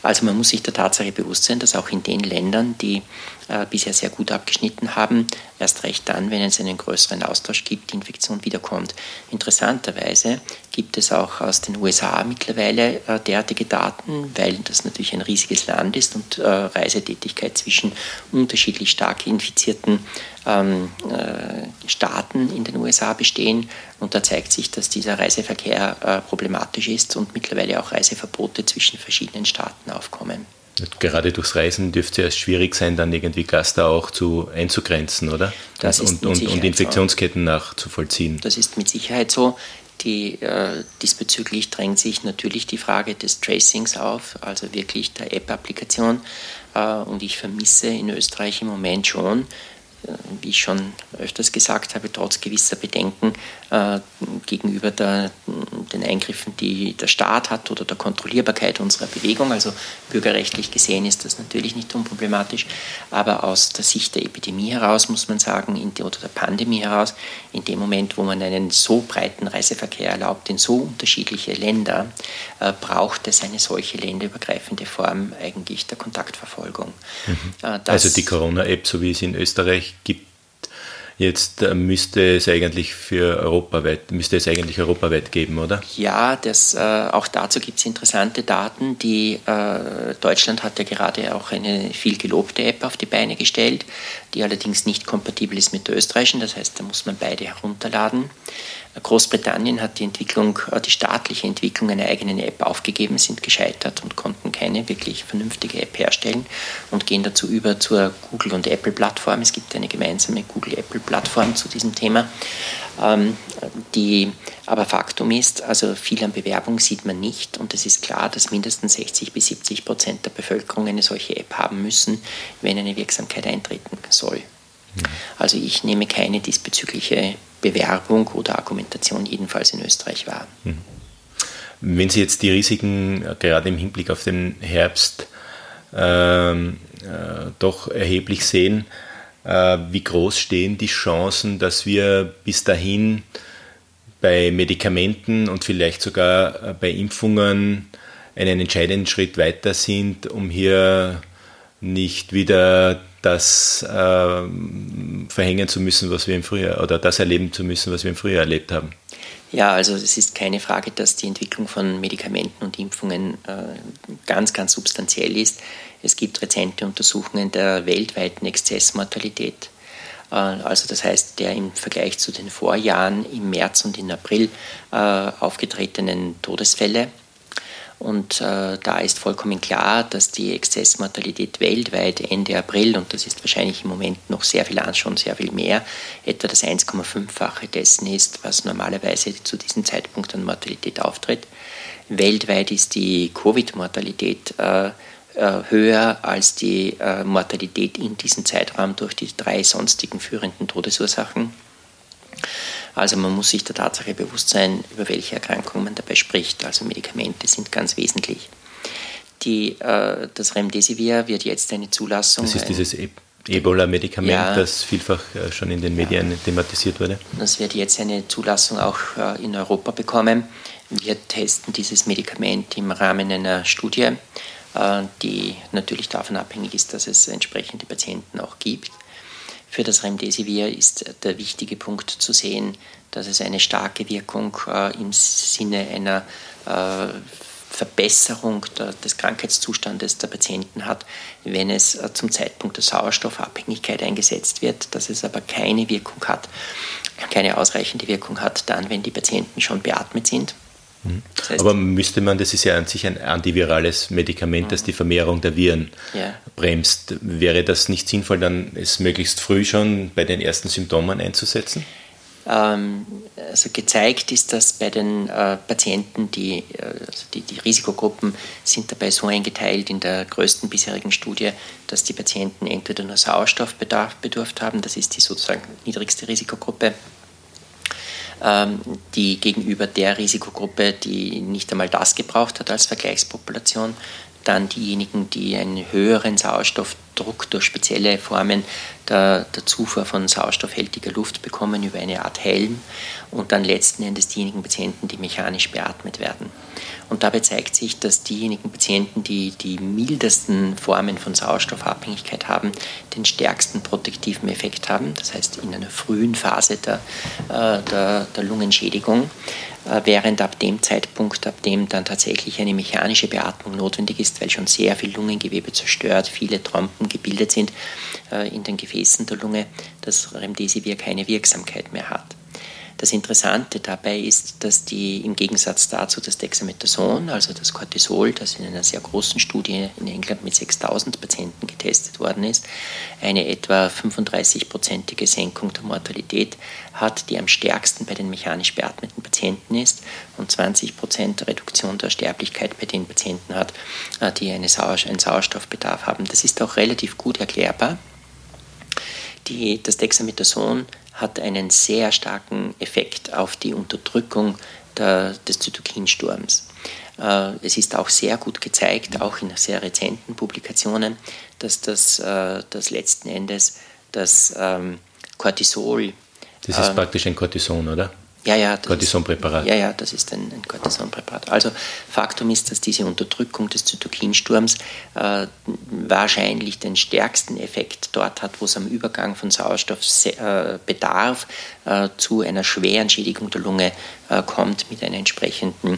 Also man muss sich der Tatsache bewusst sein, dass auch in den Ländern, die äh, bisher sehr gut abgeschnitten haben. Erst recht dann, wenn es einen größeren Austausch gibt, die Infektion wiederkommt. Interessanterweise gibt es auch aus den USA mittlerweile äh, derartige Daten, weil das natürlich ein riesiges Land ist und äh, Reisetätigkeit zwischen unterschiedlich stark infizierten ähm, äh, Staaten in den USA bestehen. Und da zeigt sich, dass dieser Reiseverkehr äh, problematisch ist und mittlerweile auch Reiseverbote zwischen verschiedenen Staaten aufkommen. Gerade durchs Reisen dürfte es schwierig sein, dann irgendwie Cluster auch zu, einzugrenzen, oder? Das und, und, und Infektionsketten so. nachzuvollziehen. Das ist mit Sicherheit so. Die, äh, diesbezüglich drängt sich natürlich die Frage des Tracings auf, also wirklich der App-Applikation. Äh, und ich vermisse in Österreich im Moment schon wie ich schon öfters gesagt habe, trotz gewisser Bedenken äh, gegenüber der, den Eingriffen, die der Staat hat oder der Kontrollierbarkeit unserer Bewegung. Also bürgerrechtlich gesehen ist das natürlich nicht unproblematisch, aber aus der Sicht der Epidemie heraus muss man sagen, die, oder der Pandemie heraus, in dem Moment, wo man einen so breiten Reiseverkehr erlaubt in so unterschiedliche Länder, äh, braucht es eine solche länderübergreifende Form eigentlich der Kontaktverfolgung. Mhm. Äh, also die Corona-App, so wie es in Österreich gibt, Jetzt äh, müsste es eigentlich für europaweit, müsste es eigentlich europaweit geben, oder? Ja, das, äh, auch dazu gibt es interessante Daten. Die, äh, Deutschland hat ja gerade auch eine viel gelobte App auf die Beine gestellt, die allerdings nicht kompatibel ist mit der österreichischen. Das heißt, da muss man beide herunterladen. Großbritannien hat die Entwicklung, äh, die staatliche Entwicklung einer eigenen App aufgegeben, sind gescheitert und konnten keine wirklich vernünftige App herstellen und gehen dazu über zur Google- und Apple-Plattform. Es gibt eine gemeinsame Google-Apple-Plattform zu diesem Thema. Ähm, die, aber Faktum ist, also viel an Bewerbung sieht man nicht und es ist klar, dass mindestens 60 bis 70 Prozent der Bevölkerung eine solche App haben müssen, wenn eine Wirksamkeit eintreten soll. Also ich nehme keine diesbezügliche Bewerbung oder Argumentation jedenfalls in Österreich wahr. Mhm. Wenn Sie jetzt die Risiken äh, gerade im Hinblick auf den Herbst ähm, äh, doch erheblich sehen, äh, wie groß stehen die Chancen, dass wir bis dahin bei Medikamenten und vielleicht sogar äh, bei Impfungen einen entscheidenden Schritt weiter sind, um hier nicht wieder das äh, verhängen zu müssen, was wir im Frühjahr oder das erleben zu müssen, was wir im Frühjahr erlebt haben. Ja, also es ist keine Frage, dass die Entwicklung von Medikamenten und Impfungen äh, ganz, ganz substanziell ist. Es gibt rezente Untersuchungen der weltweiten Exzessmortalität. Äh, also das heißt, der im Vergleich zu den Vorjahren im März und im April äh, aufgetretenen Todesfälle und äh, da ist vollkommen klar, dass die Exzessmortalität weltweit Ende April, und das ist wahrscheinlich im Moment noch sehr viel, schon sehr viel mehr, etwa das 1,5-fache dessen ist, was normalerweise zu diesem Zeitpunkt an Mortalität auftritt. Weltweit ist die Covid-Mortalität äh, äh, höher als die äh, Mortalität in diesem Zeitraum durch die drei sonstigen führenden Todesursachen. Also man muss sich der Tatsache bewusst sein, über welche Erkrankungen man dabei spricht. Also Medikamente sind ganz wesentlich. Die, äh, das Remdesivir wird jetzt eine Zulassung. Das ist dieses e Ebola-Medikament, ja, das vielfach äh, schon in den Medien ja, thematisiert wurde. Das wird jetzt eine Zulassung auch äh, in Europa bekommen. Wir testen dieses Medikament im Rahmen einer Studie, äh, die natürlich davon abhängig ist, dass es entsprechende Patienten auch gibt. Für das Remdesivir ist der wichtige Punkt zu sehen, dass es eine starke Wirkung äh, im Sinne einer äh, Verbesserung der, des Krankheitszustandes der Patienten hat, wenn es äh, zum Zeitpunkt der Sauerstoffabhängigkeit eingesetzt wird, dass es aber keine Wirkung hat, keine ausreichende Wirkung hat, dann, wenn die Patienten schon beatmet sind. Das heißt, Aber müsste man, das ist ja an sich ein antivirales Medikament, das mhm. die Vermehrung der Viren ja. bremst. Wäre das nicht sinnvoll, dann es möglichst früh schon bei den ersten Symptomen einzusetzen? Ähm, also gezeigt ist, dass bei den äh, Patienten, die, äh, also die, die, Risikogruppen sind dabei so eingeteilt in der größten bisherigen Studie, dass die Patienten entweder nur Sauerstoffbedarf bedurft haben, das ist die sozusagen niedrigste Risikogruppe, die gegenüber der Risikogruppe, die nicht einmal das gebraucht hat als Vergleichspopulation, dann diejenigen, die einen höheren Sauerstoffdruck durch spezielle Formen der, der, Zufuhr von sauerstoffhältiger Luft bekommen über eine Art Helm und dann letzten Endes diejenigen Patienten, die mechanisch beatmet werden. Und dabei zeigt sich, dass diejenigen Patienten, die die mildesten Formen von Sauerstoffabhängigkeit haben, den stärksten protektiven Effekt haben, das heißt in einer frühen Phase der, äh, der, der Lungenschädigung, während ab dem Zeitpunkt, ab dem dann tatsächlich eine mechanische Beatmung notwendig ist, weil schon sehr viel Lungengewebe zerstört, viele Trompen gebildet sind äh, in den Gefäßen der Lunge, dass Remdesivir keine Wirksamkeit mehr hat. Das Interessante dabei ist, dass die im Gegensatz dazu das Dexamethason, also das Cortisol, das in einer sehr großen Studie in England mit 6000 Patienten getestet worden ist, eine etwa 35-prozentige Senkung der Mortalität hat, die am stärksten bei den mechanisch beatmeten Patienten ist und 20 Prozent Reduktion der Sterblichkeit bei den Patienten hat, äh, die eine Sauer einen Sauerstoffbedarf haben. Das ist auch relativ gut erklärbar. Die, das Dexamethason hat einen sehr starken Effekt auf die Unterdrückung der, des Zytokinsturms. Äh, es ist auch sehr gut gezeigt, auch in sehr rezenten Publikationen, dass das, äh, das letzten Endes das ähm, Cortisol. Das ist äh, praktisch ein Cortison, oder? Ja, ja. Cortisonpräparat. Ja, ja, das ist ein, ein Cortisonpräparat. Also Faktum ist, dass diese Unterdrückung des Zytokinsturms äh, wahrscheinlich den stärksten Effekt dort hat, wo es am Übergang von Sauerstoffbedarf äh, zu einer schweren Schädigung der Lunge äh, kommt mit einer entsprechenden äh,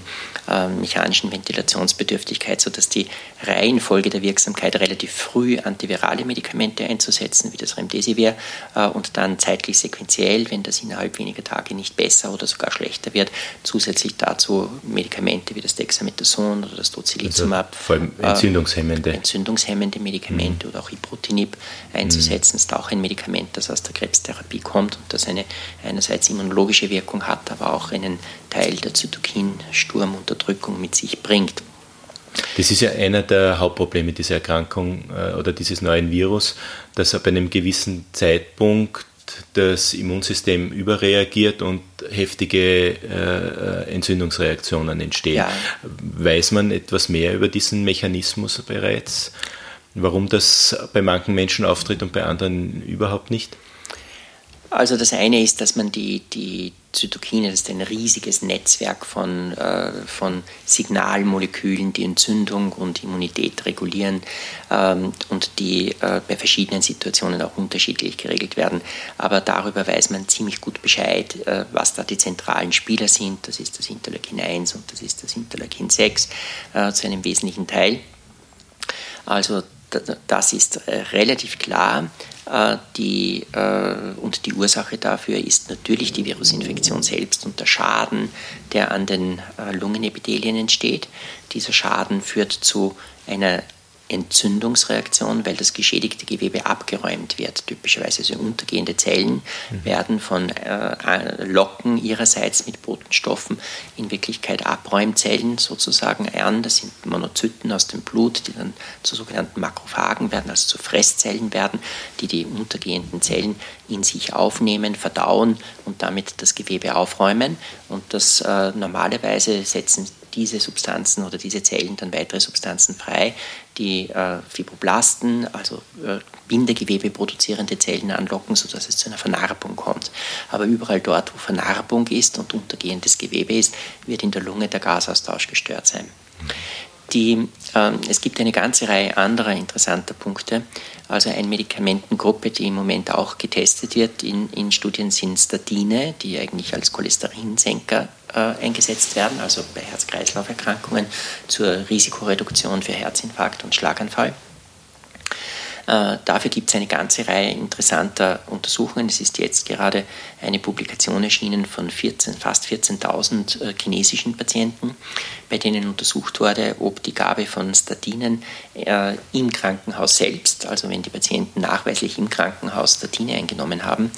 mechanischen Ventilationsbedürftigkeit, sodass die Reihenfolge der Wirksamkeit relativ früh antivirale Medikamente einzusetzen, wie das Remdesivir, äh, und dann zeitlich sequenziell, wenn das innerhalb weniger Tage nicht besser oder sogar schlechter wird, zusätzlich dazu Medikamente wie das Dexamethason oder das Tocilizumab. Also vor allem entzündungshemmende. entzündungshemmende Medikamente mhm. oder auch Iprotinib einzusetzen. Mhm. ist auch ein Medikament, das aus der Krebstherapie kommt und das eine einerseits immunologische Wirkung hat, aber auch einen Teil der Zytokinsturmunterdrückung mit sich bringt. Das ist ja einer der Hauptprobleme dieser Erkrankung äh, oder dieses neuen Virus, dass ab einem gewissen Zeitpunkt das Immunsystem überreagiert und heftige äh, Entzündungsreaktionen entstehen. Ja. Weiß man etwas mehr über diesen Mechanismus bereits? Warum das bei manchen Menschen auftritt und bei anderen überhaupt nicht? Also das eine ist, dass man die, die Zytokine, das ist ein riesiges Netzwerk von, äh, von Signalmolekülen, die Entzündung und Immunität regulieren ähm, und die äh, bei verschiedenen Situationen auch unterschiedlich geregelt werden. Aber darüber weiß man ziemlich gut Bescheid, äh, was da die zentralen Spieler sind. Das ist das Interleukin 1 und das ist das Interleukin 6 äh, zu einem wesentlichen Teil. Also das ist äh, relativ klar. Äh, die, äh, und die Ursache dafür ist natürlich die Virusinfektion selbst und der Schaden, der an den Lungenepithelien entsteht. Dieser Schaden führt zu einer Entzündungsreaktion, weil das geschädigte Gewebe abgeräumt wird. Typischerweise so untergehende Zellen mhm. werden von äh, Locken ihrerseits mit Botenstoffen in Wirklichkeit Abräumzellen sozusagen an. Das sind Monozyten aus dem Blut, die dann zu sogenannten Makrophagen werden, also zu Fresszellen werden, die die untergehenden Zellen in sich aufnehmen, verdauen und damit das Gewebe aufräumen. Und das äh, normalerweise setzen diese Substanzen oder diese Zellen dann weitere Substanzen frei, die äh, Fibroblasten, also äh, Bindegewebe produzierende Zellen anlocken, sodass es zu einer Vernarbung kommt. Aber überall dort, wo Vernarbung ist und untergehendes Gewebe ist, wird in der Lunge der Gasaustausch gestört sein. Die, äh, es gibt eine ganze Reihe anderer interessanter Punkte. Also eine Medikamentengruppe, die im Moment auch getestet wird in, in Studien, sind Statine, die eigentlich als Cholesterinsenker äh, eingesetzt werden, also bei Herz-Kreislauf-Erkrankungen zur Risikoreduktion für Herzinfarkt und Schlaganfall. Äh, dafür gibt es eine ganze Reihe interessanter Untersuchungen. Es ist jetzt gerade eine Publikation erschienen von 14, fast 14.000 äh, chinesischen Patienten, bei denen untersucht wurde, ob die Gabe von Statinen äh, im Krankenhaus selbst, also wenn die Patienten nachweislich im Krankenhaus Statine eingenommen haben,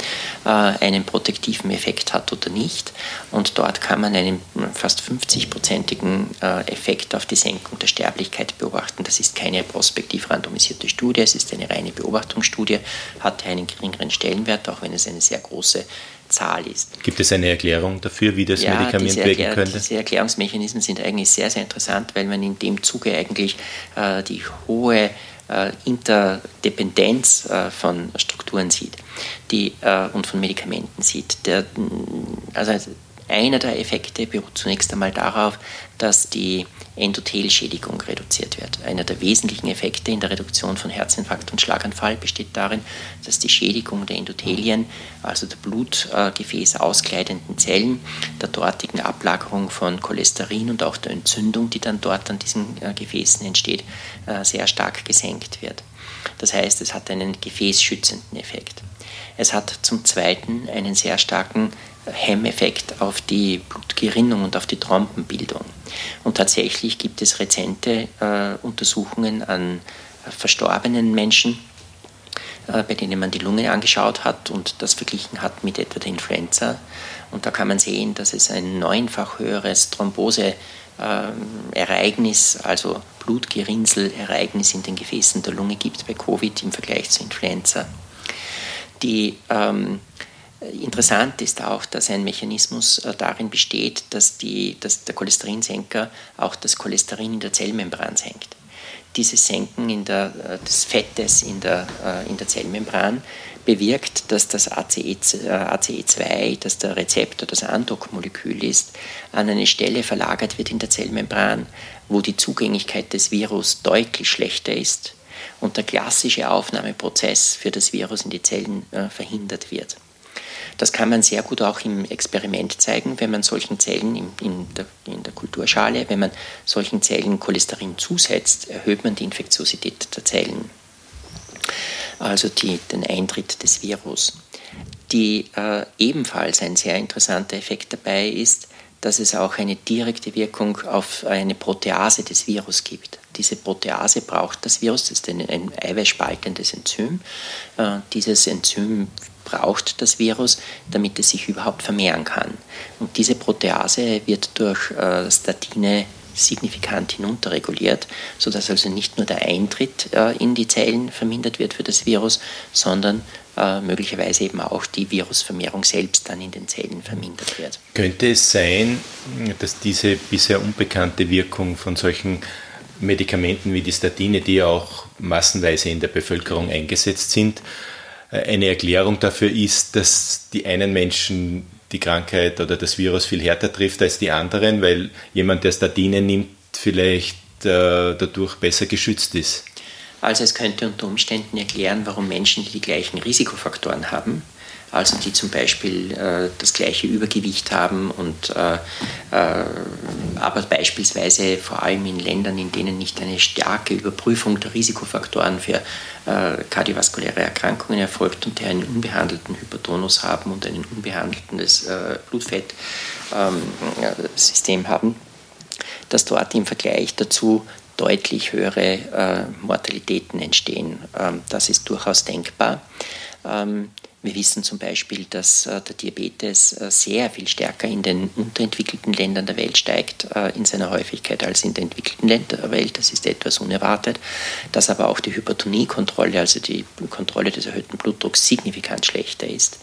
einen protektiven Effekt hat oder nicht. Und dort kann man einen fast 50-prozentigen Effekt auf die Senkung der Sterblichkeit beobachten. Das ist keine prospektiv randomisierte Studie, es ist eine eine reine Beobachtungsstudie, hatte einen geringeren Stellenwert, auch wenn es eine sehr große Zahl ist. Gibt es eine Erklärung dafür, wie das ja, Medikament wirken könnte? Diese Erklärungsmechanismen sind eigentlich sehr, sehr interessant, weil man in dem Zuge eigentlich äh, die hohe äh, Interdependenz äh, von Strukturen sieht die, äh, und von Medikamenten sieht. Der, also einer der Effekte beruht zunächst einmal darauf, dass die Endothelschädigung reduziert wird. Einer der wesentlichen Effekte in der Reduktion von Herzinfarkt und Schlaganfall besteht darin, dass die Schädigung der Endothelien, also der Blutgefäß auskleidenden Zellen, der dortigen Ablagerung von Cholesterin und auch der Entzündung, die dann dort an diesen äh, Gefäßen entsteht, äh, sehr stark gesenkt wird. Das heißt, es hat einen gefäßschützenden Effekt. Es hat zum Zweiten einen sehr starken Hemmeffekt auf die Blutgerinnung und auf die Trompenbildung. Und tatsächlich gibt es rezente äh, Untersuchungen an äh, verstorbenen Menschen, äh, bei denen man die Lunge angeschaut hat und das verglichen hat mit etwa der Influenza. Und da kann man sehen, dass es ein neunfach höheres Thrombose-Ereignis, also Blutgerinnsel-Ereignis in den Gefäßen der Lunge gibt bei Covid im Vergleich zur Influenza. Die ähm, Interessant ist auch, dass ein Mechanismus äh, darin besteht, dass, die, dass der Cholesterinsenker auch das Cholesterin in der Zellmembran senkt. Dieses Senken in der, äh, des Fettes in der, äh, in der Zellmembran bewirkt, dass das ACE, ACE2, das der Rezeptor, das Andockmolekül ist, an eine Stelle verlagert wird in der Zellmembran, wo die Zugänglichkeit des Virus deutlich schlechter ist und der klassische Aufnahmeprozess für das Virus in die Zellen verhindert wird. Das kann man sehr gut auch im Experiment zeigen, wenn man solchen Zellen in, in, der, in der Kulturschale, wenn man solchen Zellen Cholesterin zusetzt, erhöht man die Infektiosität der Zellen, also die, den Eintritt des Virus. Die äh, ebenfalls ein sehr interessanter Effekt dabei ist, dass es auch eine direkte Wirkung auf eine Protease des Virus gibt. Diese Protease braucht das Virus, das ist ein, ein eiweißspaltendes Enzym. Äh, dieses Enzym braucht das Virus, damit es sich überhaupt vermehren kann. Und diese Protease wird durch äh, Statine signifikant hinunterreguliert, sodass also nicht nur der Eintritt äh, in die Zellen vermindert wird für das Virus, sondern äh, möglicherweise eben auch die Virusvermehrung selbst dann in den Zellen vermindert wird. Könnte es sein, dass diese bisher unbekannte Wirkung von solchen Medikamenten wie die Statine, die ja auch massenweise in der Bevölkerung eingesetzt sind, eine Erklärung dafür ist, dass die einen Menschen die Krankheit oder das Virus viel härter trifft als die anderen, weil jemand, der Statine nimmt, vielleicht äh, dadurch besser geschützt ist. Also es könnte unter Umständen erklären, warum Menschen, die die gleichen Risikofaktoren haben, also die zum Beispiel äh, das gleiche Übergewicht haben und äh, äh, aber beispielsweise vor allem in Ländern, in denen nicht eine starke Überprüfung der Risikofaktoren für äh, kardiovaskuläre Erkrankungen erfolgt und die einen unbehandelten Hypertonus haben und ein unbehandeltes äh, Blutfettsystem ähm, haben, dass dort im Vergleich dazu deutlich höhere äh, Mortalitäten entstehen. Ähm, das ist durchaus denkbar. Ähm, wir wissen zum Beispiel, dass äh, der Diabetes äh, sehr viel stärker in den unterentwickelten Ländern der Welt steigt, äh, in seiner Häufigkeit als in den entwickelten Ländern der Welt. Das ist etwas unerwartet. Dass aber auch die Hypertoniekontrolle, also die Kontrolle des erhöhten Blutdrucks, signifikant schlechter ist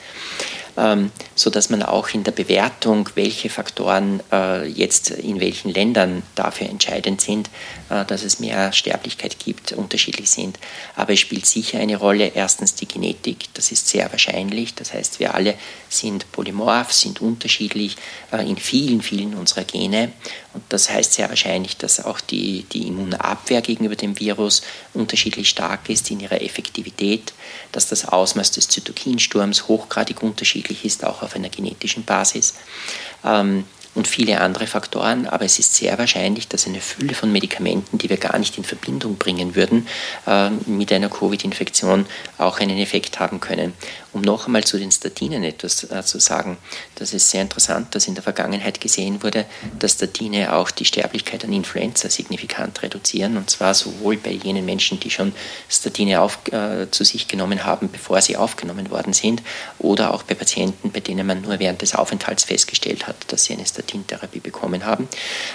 ähm, sodass man auch in der Bewertung, welche Faktoren äh, jetzt in welchen Ländern dafür entscheidend sind, äh, dass es mehr Sterblichkeit gibt, unterschiedlich sind. Aber es spielt sicher eine Rolle, erstens die Genetik, das ist sehr wahrscheinlich, das heißt, wir alle sind polymorph, sind unterschiedlich äh, in vielen, vielen unserer Gene. Und das heißt sehr wahrscheinlich, dass auch die, die Immunabwehr gegenüber dem Virus unterschiedlich stark ist in ihrer Effektivität, dass das Ausmaß des Zytokinsturms hochgradig unterschiedlich ist, auch auf einer genetischen Basis. Ähm, und viele andere Faktoren, aber es ist sehr wahrscheinlich, dass eine Fülle von Medikamenten, die wir gar nicht in Verbindung bringen würden, äh, mit einer Covid-Infektion auch einen Effekt haben können. Um noch einmal zu den Statinen etwas äh, zu sagen, das ist sehr interessant, dass in der Vergangenheit gesehen wurde, dass Statine auch die Sterblichkeit an Influenza signifikant reduzieren, und zwar sowohl bei jenen Menschen, die schon Statine auf, äh, zu sich genommen haben, bevor sie aufgenommen worden sind, oder auch bei Patienten, bei denen man nur während des Aufenthalts festgestellt hat, dass sie eine Statintherapie bekommen haben.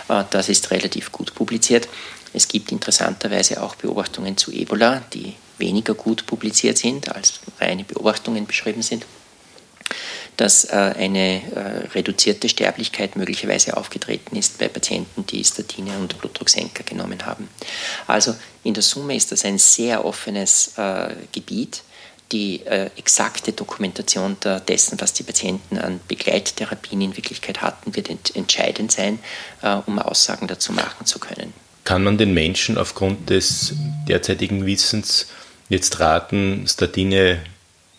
Äh, das ist relativ gut publiziert. Es gibt interessanterweise auch Beobachtungen zu Ebola, die weniger gut publiziert sind, als reine Beobachtungen beschrieben sind, dass äh, eine äh, reduzierte Sterblichkeit möglicherweise aufgetreten ist bei Patienten, die Statine und Blutdrucksenker genommen haben. Also in der Summe ist das ein sehr offenes Gebiet. Die äh, exakte Dokumentation der, dessen, was die Patienten an Begleittherapien in Wirklichkeit hatten, wird ent entscheidend sein, äh, um Aussagen dazu machen zu können. Kann man den Menschen aufgrund des derzeitigen Wissens jetzt raten, Statine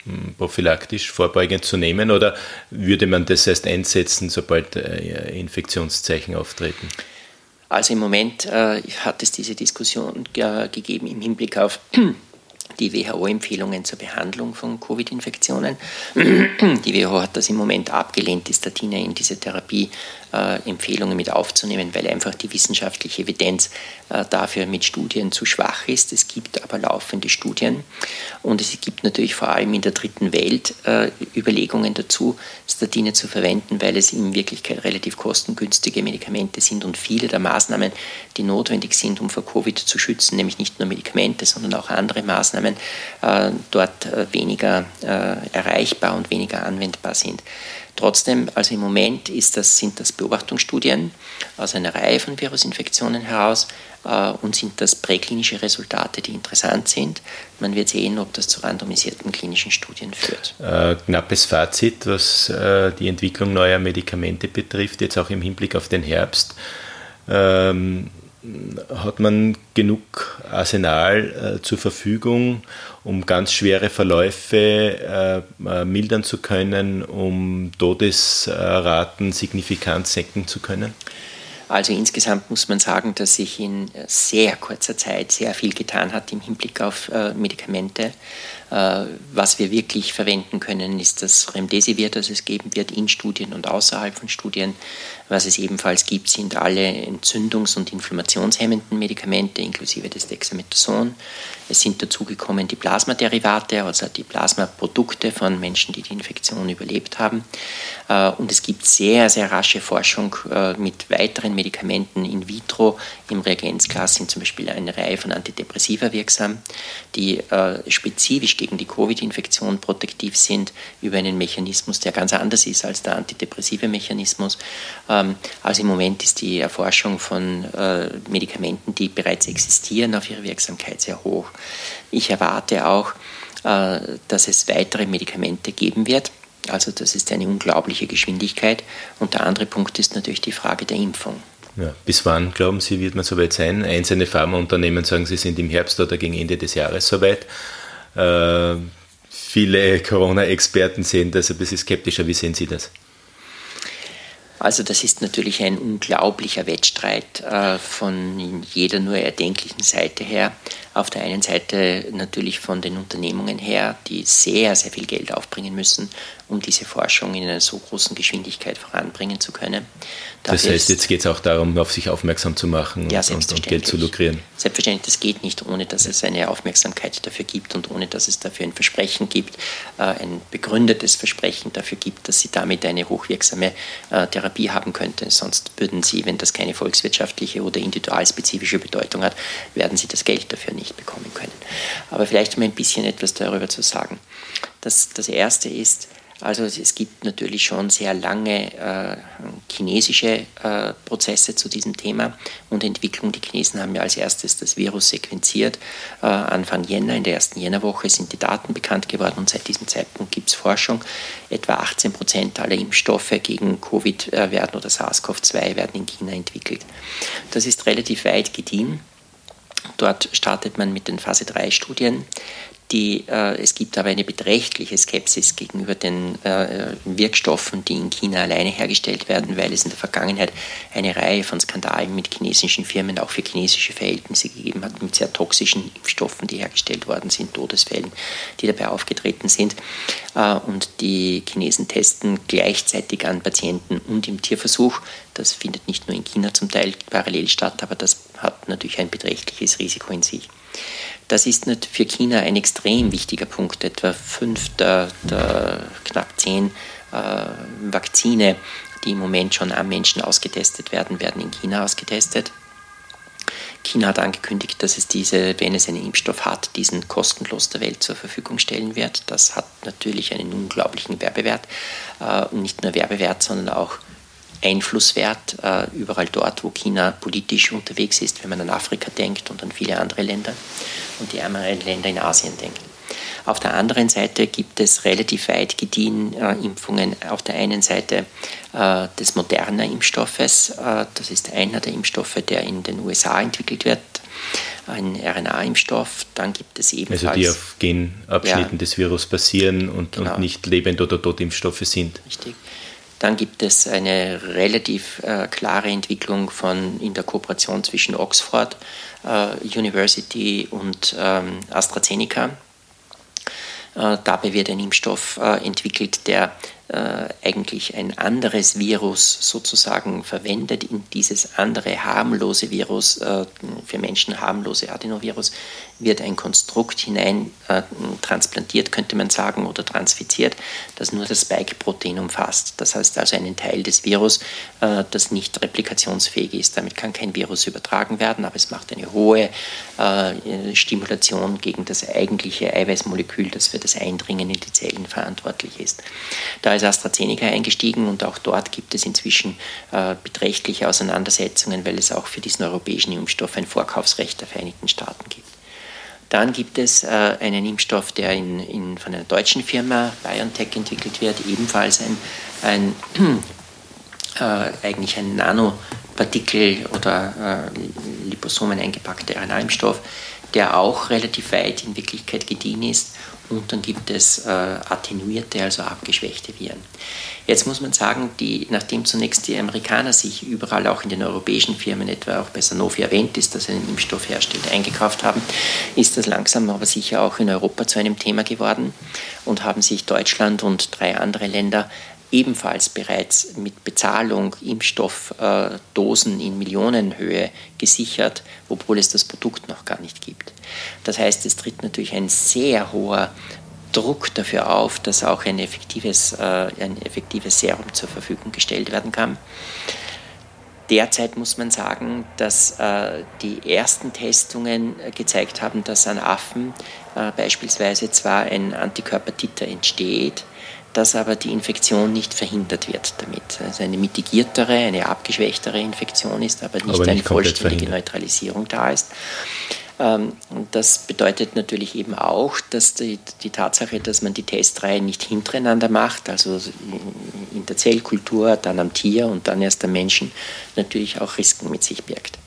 hm, prophylaktisch vorbeugend zu nehmen oder würde man das erst einsetzen, sobald äh, Infektionszeichen auftreten? Also im Moment äh, hat es diese Diskussion äh, gegeben im Hinblick auf die WHO-Empfehlungen zur Behandlung von Covid-Infektionen. [clears throat] Die WHO hat das im Moment abgelehnt, die Statine in diese Therapie äh, Empfehlungen mit aufzunehmen, weil einfach die wissenschaftliche Evidenz äh, dafür mit Studien zu schwach ist. Es gibt aber laufende Studien und es gibt natürlich vor allem in der dritten Welt äh, Überlegungen dazu, Statine zu verwenden, weil es in Wirklichkeit relativ kostengünstige Medikamente sind und viele der Maßnahmen, die notwendig sind, um vor Covid zu schützen, nämlich nicht nur Medikamente, sondern auch andere Maßnahmen, dort weniger erreichbar und weniger anwendbar sind. Trotzdem, also im Moment das, sind das Beobachtungsstudien aus einer Reihe von Virusinfektionen heraus äh, und sind das präklinische Resultate, die interessant sind. Man wird sehen, ob das zu randomisierten klinischen Studien führt. Äh, knappes Fazit, was äh, die Entwicklung neuer Medikamente betrifft, jetzt auch im Hinblick auf den Herbst. Ähm, hat man genug Arsenal äh, zur Verfügung, um ganz schwere Verläufe äh, äh, mildern zu können, um Todesraten signifikant senken zu können? Also insgesamt muss man sagen, dass sich in sehr kurzer Zeit sehr viel getan hat im Hinblick auf äh, Medikamente. Äh, was wir wirklich verwenden können, ist das Remdesivir, das es geben wird in Studien und außerhalb von Studien. Was es ebenfalls gibt, sind alle entzündungs- und inflammationshemmenden Medikamente, inklusive des Dexamethason. Es sind dazugekommen die Plasmaderivate, also die Plasmaprodukte von Menschen, die die Infektion überlebt haben. Äh, und es gibt sehr, sehr rasche Forschung äh, mit weiteren Medikamenten in vitro im Reagenzglas sind zum Beispiel eine Reihe von Antidepressiva wirksam, die äh, spezifisch gegen die Covid-Infektion protektiv sind über einen Mechanismus, der ganz anders ist als der antidepressive Mechanismus. Ähm, also im Moment ist die Erforschung von äh, Medikamenten, die bereits existieren, auf ihre Wirksamkeit sehr hoch. Ich erwarte auch, äh, dass es weitere Medikamente geben wird. Also das ist eine unglaubliche Geschwindigkeit. Und der andere Punkt ist natürlich die Frage der Impfung. Ja, bis wann, glauben Sie, wird man soweit sein? Einzelne Pharmaunternehmen sagen, sie sind im Herbst oder gegen Ende des Jahres soweit. Äh, viele Corona-Experten sehen das ein bisschen skeptischer. Wie sehen Sie das? Also das ist natürlich ein unglaublicher Wettstreit äh, von jeder nur erdenklichen Seite her. Auf der einen Seite natürlich von den Unternehmungen her, die sehr, sehr viel Geld aufbringen müssen, um diese Forschung in einer so großen Geschwindigkeit voranbringen zu können. Dafür das heißt, jetzt geht es auch darum, auf sich aufmerksam zu machen ja, und, und, Geld zu lukrieren. Selbstverständlich, das geht nicht, ohne dass es eine Aufmerksamkeit dafür gibt und ohne dass es dafür ein Versprechen gibt, äh, ein begründetes Versprechen dafür gibt, dass sie damit eine hochwirksame äh, Therapie haben könnte. Sonst würden sie, wenn das keine volkswirtschaftliche oder individualspezifische Bedeutung hat, werden sie das Geld dafür nicht bekommen können. Aber vielleicht um ein bisschen etwas darüber zu sagen. Das, das Erste ist, also es gibt natürlich schon sehr lange äh, chinesische äh, Prozesse zu diesem Thema und Entwicklung. Die Chinesen haben ja als erstes das Virus sequenziert. Äh, Anfang Jänner, in der ersten Jännerwoche sind die Daten bekannt geworden und seit diesem Zeitpunkt gibt es Forschung. Etwa 18 Prozent aller Impfstoffe gegen Covid äh, werden oder SARS-CoV-2 werden in China entwickelt. Das ist relativ weit gediehen. Dort startet man mit den Phase 3 Studien. Die, äh, es gibt aber eine beträchtliche Skepsis gegenüber den äh, Wirkstoffen, die in China alleine hergestellt werden, weil es in der Vergangenheit eine Reihe von Skandalen mit chinesischen Firmen auch für chinesische Verhältnisse gegeben hat, mit sehr toxischen Impfstoffen, die hergestellt worden sind, Todesfällen, die dabei aufgetreten sind. Äh, und die Chinesen testen gleichzeitig an Patienten und im Tierversuch. Das findet nicht nur in China zum Teil parallel statt, aber das hat natürlich ein beträchtliches Risiko in sich. Das ist für China ein extrem wichtiger Punkt. Etwa fünf der, der knapp zehn äh, Vakzine, die im Moment schon am Menschen ausgetestet werden, werden in China ausgetestet. China hat angekündigt, dass es diese, wenn es einen Impfstoff hat, diesen kostenlos der Welt zur Verfügung stellen wird. Das hat natürlich einen unglaublichen Werbewert. Äh, nicht nur Werbewert, sondern auch Einflusswert äh, überall dort, wo China politisch unterwegs ist, wenn man an Afrika denkt und an viele andere Länder und die ärmeren Länder in Asien denkt. Auf der anderen Seite gibt es relativ weit gediehen äh, Impfungen. Auf der einen Seite äh, des modernen Impfstoffes, äh, das ist einer der Impfstoffe, der in den USA entwickelt wird, ein RNA-Impfstoff. Dann gibt es ebenfalls... Also die auf Genabschnitten ja, des Virus basieren und, genau. und nicht Lebend- oder Totimpfstoffe sind. Richtig. Dann gibt es eine relativ äh, klare Entwicklung von, in der Kooperation zwischen Oxford äh, University und ähm, AstraZeneca. Äh, dabei wird ein Impfstoff äh, entwickelt, der eigentlich ein anderes Virus sozusagen verwendet, in dieses andere harmlose Virus, äh, für Menschen harmlose Adenovirus, wird ein Konstrukt hinein äh, transplantiert, könnte man sagen, oder transfiziert, das nur das Spike-Protein umfasst. Das heißt also einen Teil des Virus, äh, das nicht replikationsfähig ist. Damit kann kein Virus übertragen werden, aber es macht eine hohe äh, Stimulation gegen das eigentliche Eiweißmolekül, das für das Eindringen in die Zellen verantwortlich ist. Da ist AstraZeneca eingestiegen und auch dort gibt es inzwischen äh, beträchtliche Auseinandersetzungen, weil es auch für diesen europäischen Impfstoff ein Vorkaufsrecht der Vereinigten Staaten gibt. Dann gibt es äh, einen Impfstoff, der in, in, von einer deutschen Firma BioNTech entwickelt wird, ebenfalls ein, ein [clears throat] äh, eigentlich ein Nanopartikel oder äh, Liposomen eingepackter RNA-Impfstoff, der auch relativ weit in Wirklichkeit gediehen ist und dann gibt es äh, attenuierte, also abgeschwächte Viren. Jetzt muss man sagen, die, nachdem zunächst die Amerikaner sich überall auch in den europäischen Firmen, etwa auch bei Sanofi erwähnt ist, dass sie einen Impfstoff herstellt, eingekauft haben, ist das langsam aber sicher auch in Europa zu einem Thema geworden und haben sich Deutschland und drei andere Länder ebenfalls bereits mit Bezahlung Impfstoffdosen in Millionenhöhe gesichert, obwohl es das Produkt noch gar nicht gibt. Das heißt, es tritt natürlich ein sehr hoher Druck dafür auf, dass auch ein effektives, äh, ein effektives Serum zur Verfügung gestellt werden kann. Derzeit muss man sagen, dass äh, die ersten Testungen äh, gezeigt haben, dass an Affen äh, beispielsweise zwar ein Antikörpertiter entsteht, dass aber die Infektion nicht verhindert wird damit. Also eine mitigiertere, eine abgeschwächtere Infektion ist, aber nicht, aber nicht eine vollständige Neutralisierung da ist. Ähm, das bedeutet natürlich eben auch, dass die, die, Tatsache, dass man die Testreihe nicht hintereinander macht, also in der Zellkultur, dann am Tier und dann erst am Menschen, natürlich auch Risiken mit sich birgt.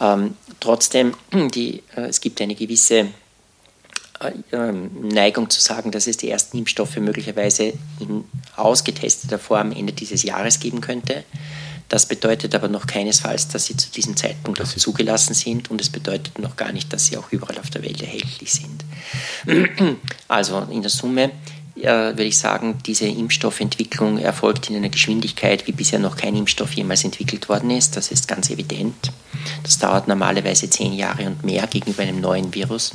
Ähm, trotzdem, [clears throat] die, äh, es gibt eine gewisse äh, ähm, Neigung zu sagen, dass es die ersten Impfstoffe möglicherweise in ausgetesteter Form Ende dieses Jahres geben könnte. Das bedeutet aber noch keinesfalls, dass sie zu diesem Zeitpunkt auch zugelassen sind und es bedeutet noch gar nicht, dass sie auch überall auf der Welt erhältlich sind. Also in der Summe äh, würde ich sagen, diese Impfstoffentwicklung erfolgt in einer Geschwindigkeit, wie bisher noch kein Impfstoff jemals entwickelt worden ist. Das ist ganz evident. Das dauert normalerweise zehn Jahre und mehr gegenüber einem neuen Virus.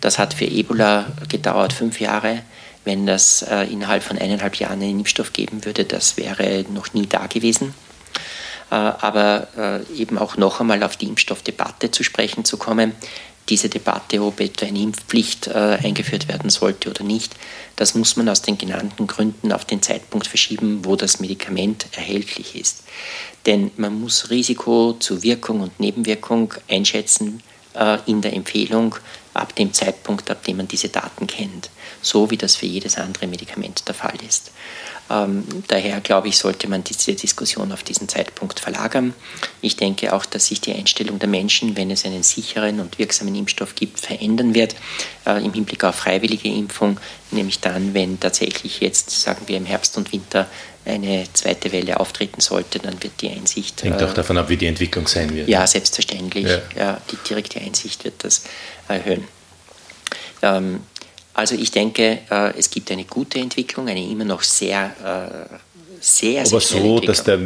Das hat für Ebola gedauert fünf Jahre. Wenn das äh, innerhalb von eineinhalb Jahren einen Impfstoff geben würde, das wäre noch nie da gewesen. Äh, aber äh, eben auch noch einmal auf die Impfstoffdebatte zu sprechen zu kommen. Diese Debatte, ob etwa eine Impfpflicht äh, eingeführt werden sollte oder nicht, das muss man aus den genannten Gründen auf den Zeitpunkt verschieben, wo das Medikament erhältlich ist. Denn man muss Risiko zu Wirkung und Nebenwirkung einschätzen in der Empfehlung ab dem Zeitpunkt, ab dem man diese Daten kennt, so wie das für jedes andere Medikament der Fall ist. Ähm, daher glaube ich, sollte man diese Diskussion auf diesen Zeitpunkt verlagern. Ich denke auch, dass sich die Einstellung der Menschen, wenn es einen sicheren und wirksamen Impfstoff gibt, verändern wird äh, im Hinblick auf freiwillige Impfung, nämlich dann, wenn tatsächlich jetzt, sagen wir, im Herbst und Winter eine zweite Welle auftreten sollte, dann wird die Einsicht. Hängt äh, auch davon ab, wie die Entwicklung sein wird. Ja, selbstverständlich. Ja. ja die direkte Einsicht wird das erhöhen. Ähm, also ich denke, äh, es gibt eine gute Entwicklung, eine immer noch sehr, äh, sehr, sehr Aber so, dass der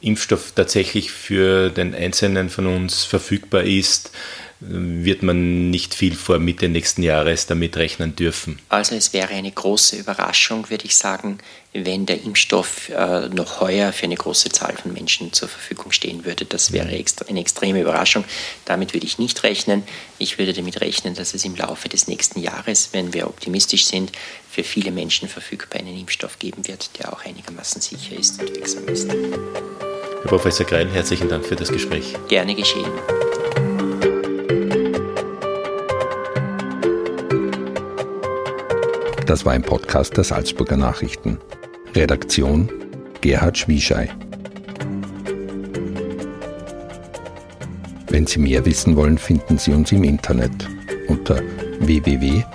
Impfstoff tatsächlich für den Einzelnen von uns verfügbar ist, wird man nicht viel vor Mitte nächsten Jahres damit rechnen dürfen. Also es wäre eine große Überraschung, würde ich sagen, wenn der Impfstoff äh, noch heuer für eine große Zahl von Menschen zur Verfügung stehen würde. Das wäre eine extreme Überraschung. Damit würde ich nicht rechnen. Ich würde damit rechnen, dass es im Laufe des nächsten Jahres, wenn wir optimistisch sind, für viele Menschen verfügbar einen Impfstoff geben wird, der auch einigermaßen sicher ist und wirksam ist. Herr Professor Greil, herzlichen Dank für das Gespräch. Gerne geschehen. Das war ein Podcast der Salzburger Nachrichten. Redaktion Gerhard Schwieschei. Wenn Sie mehr wissen wollen, finden Sie uns im Internet unter www.sn.at.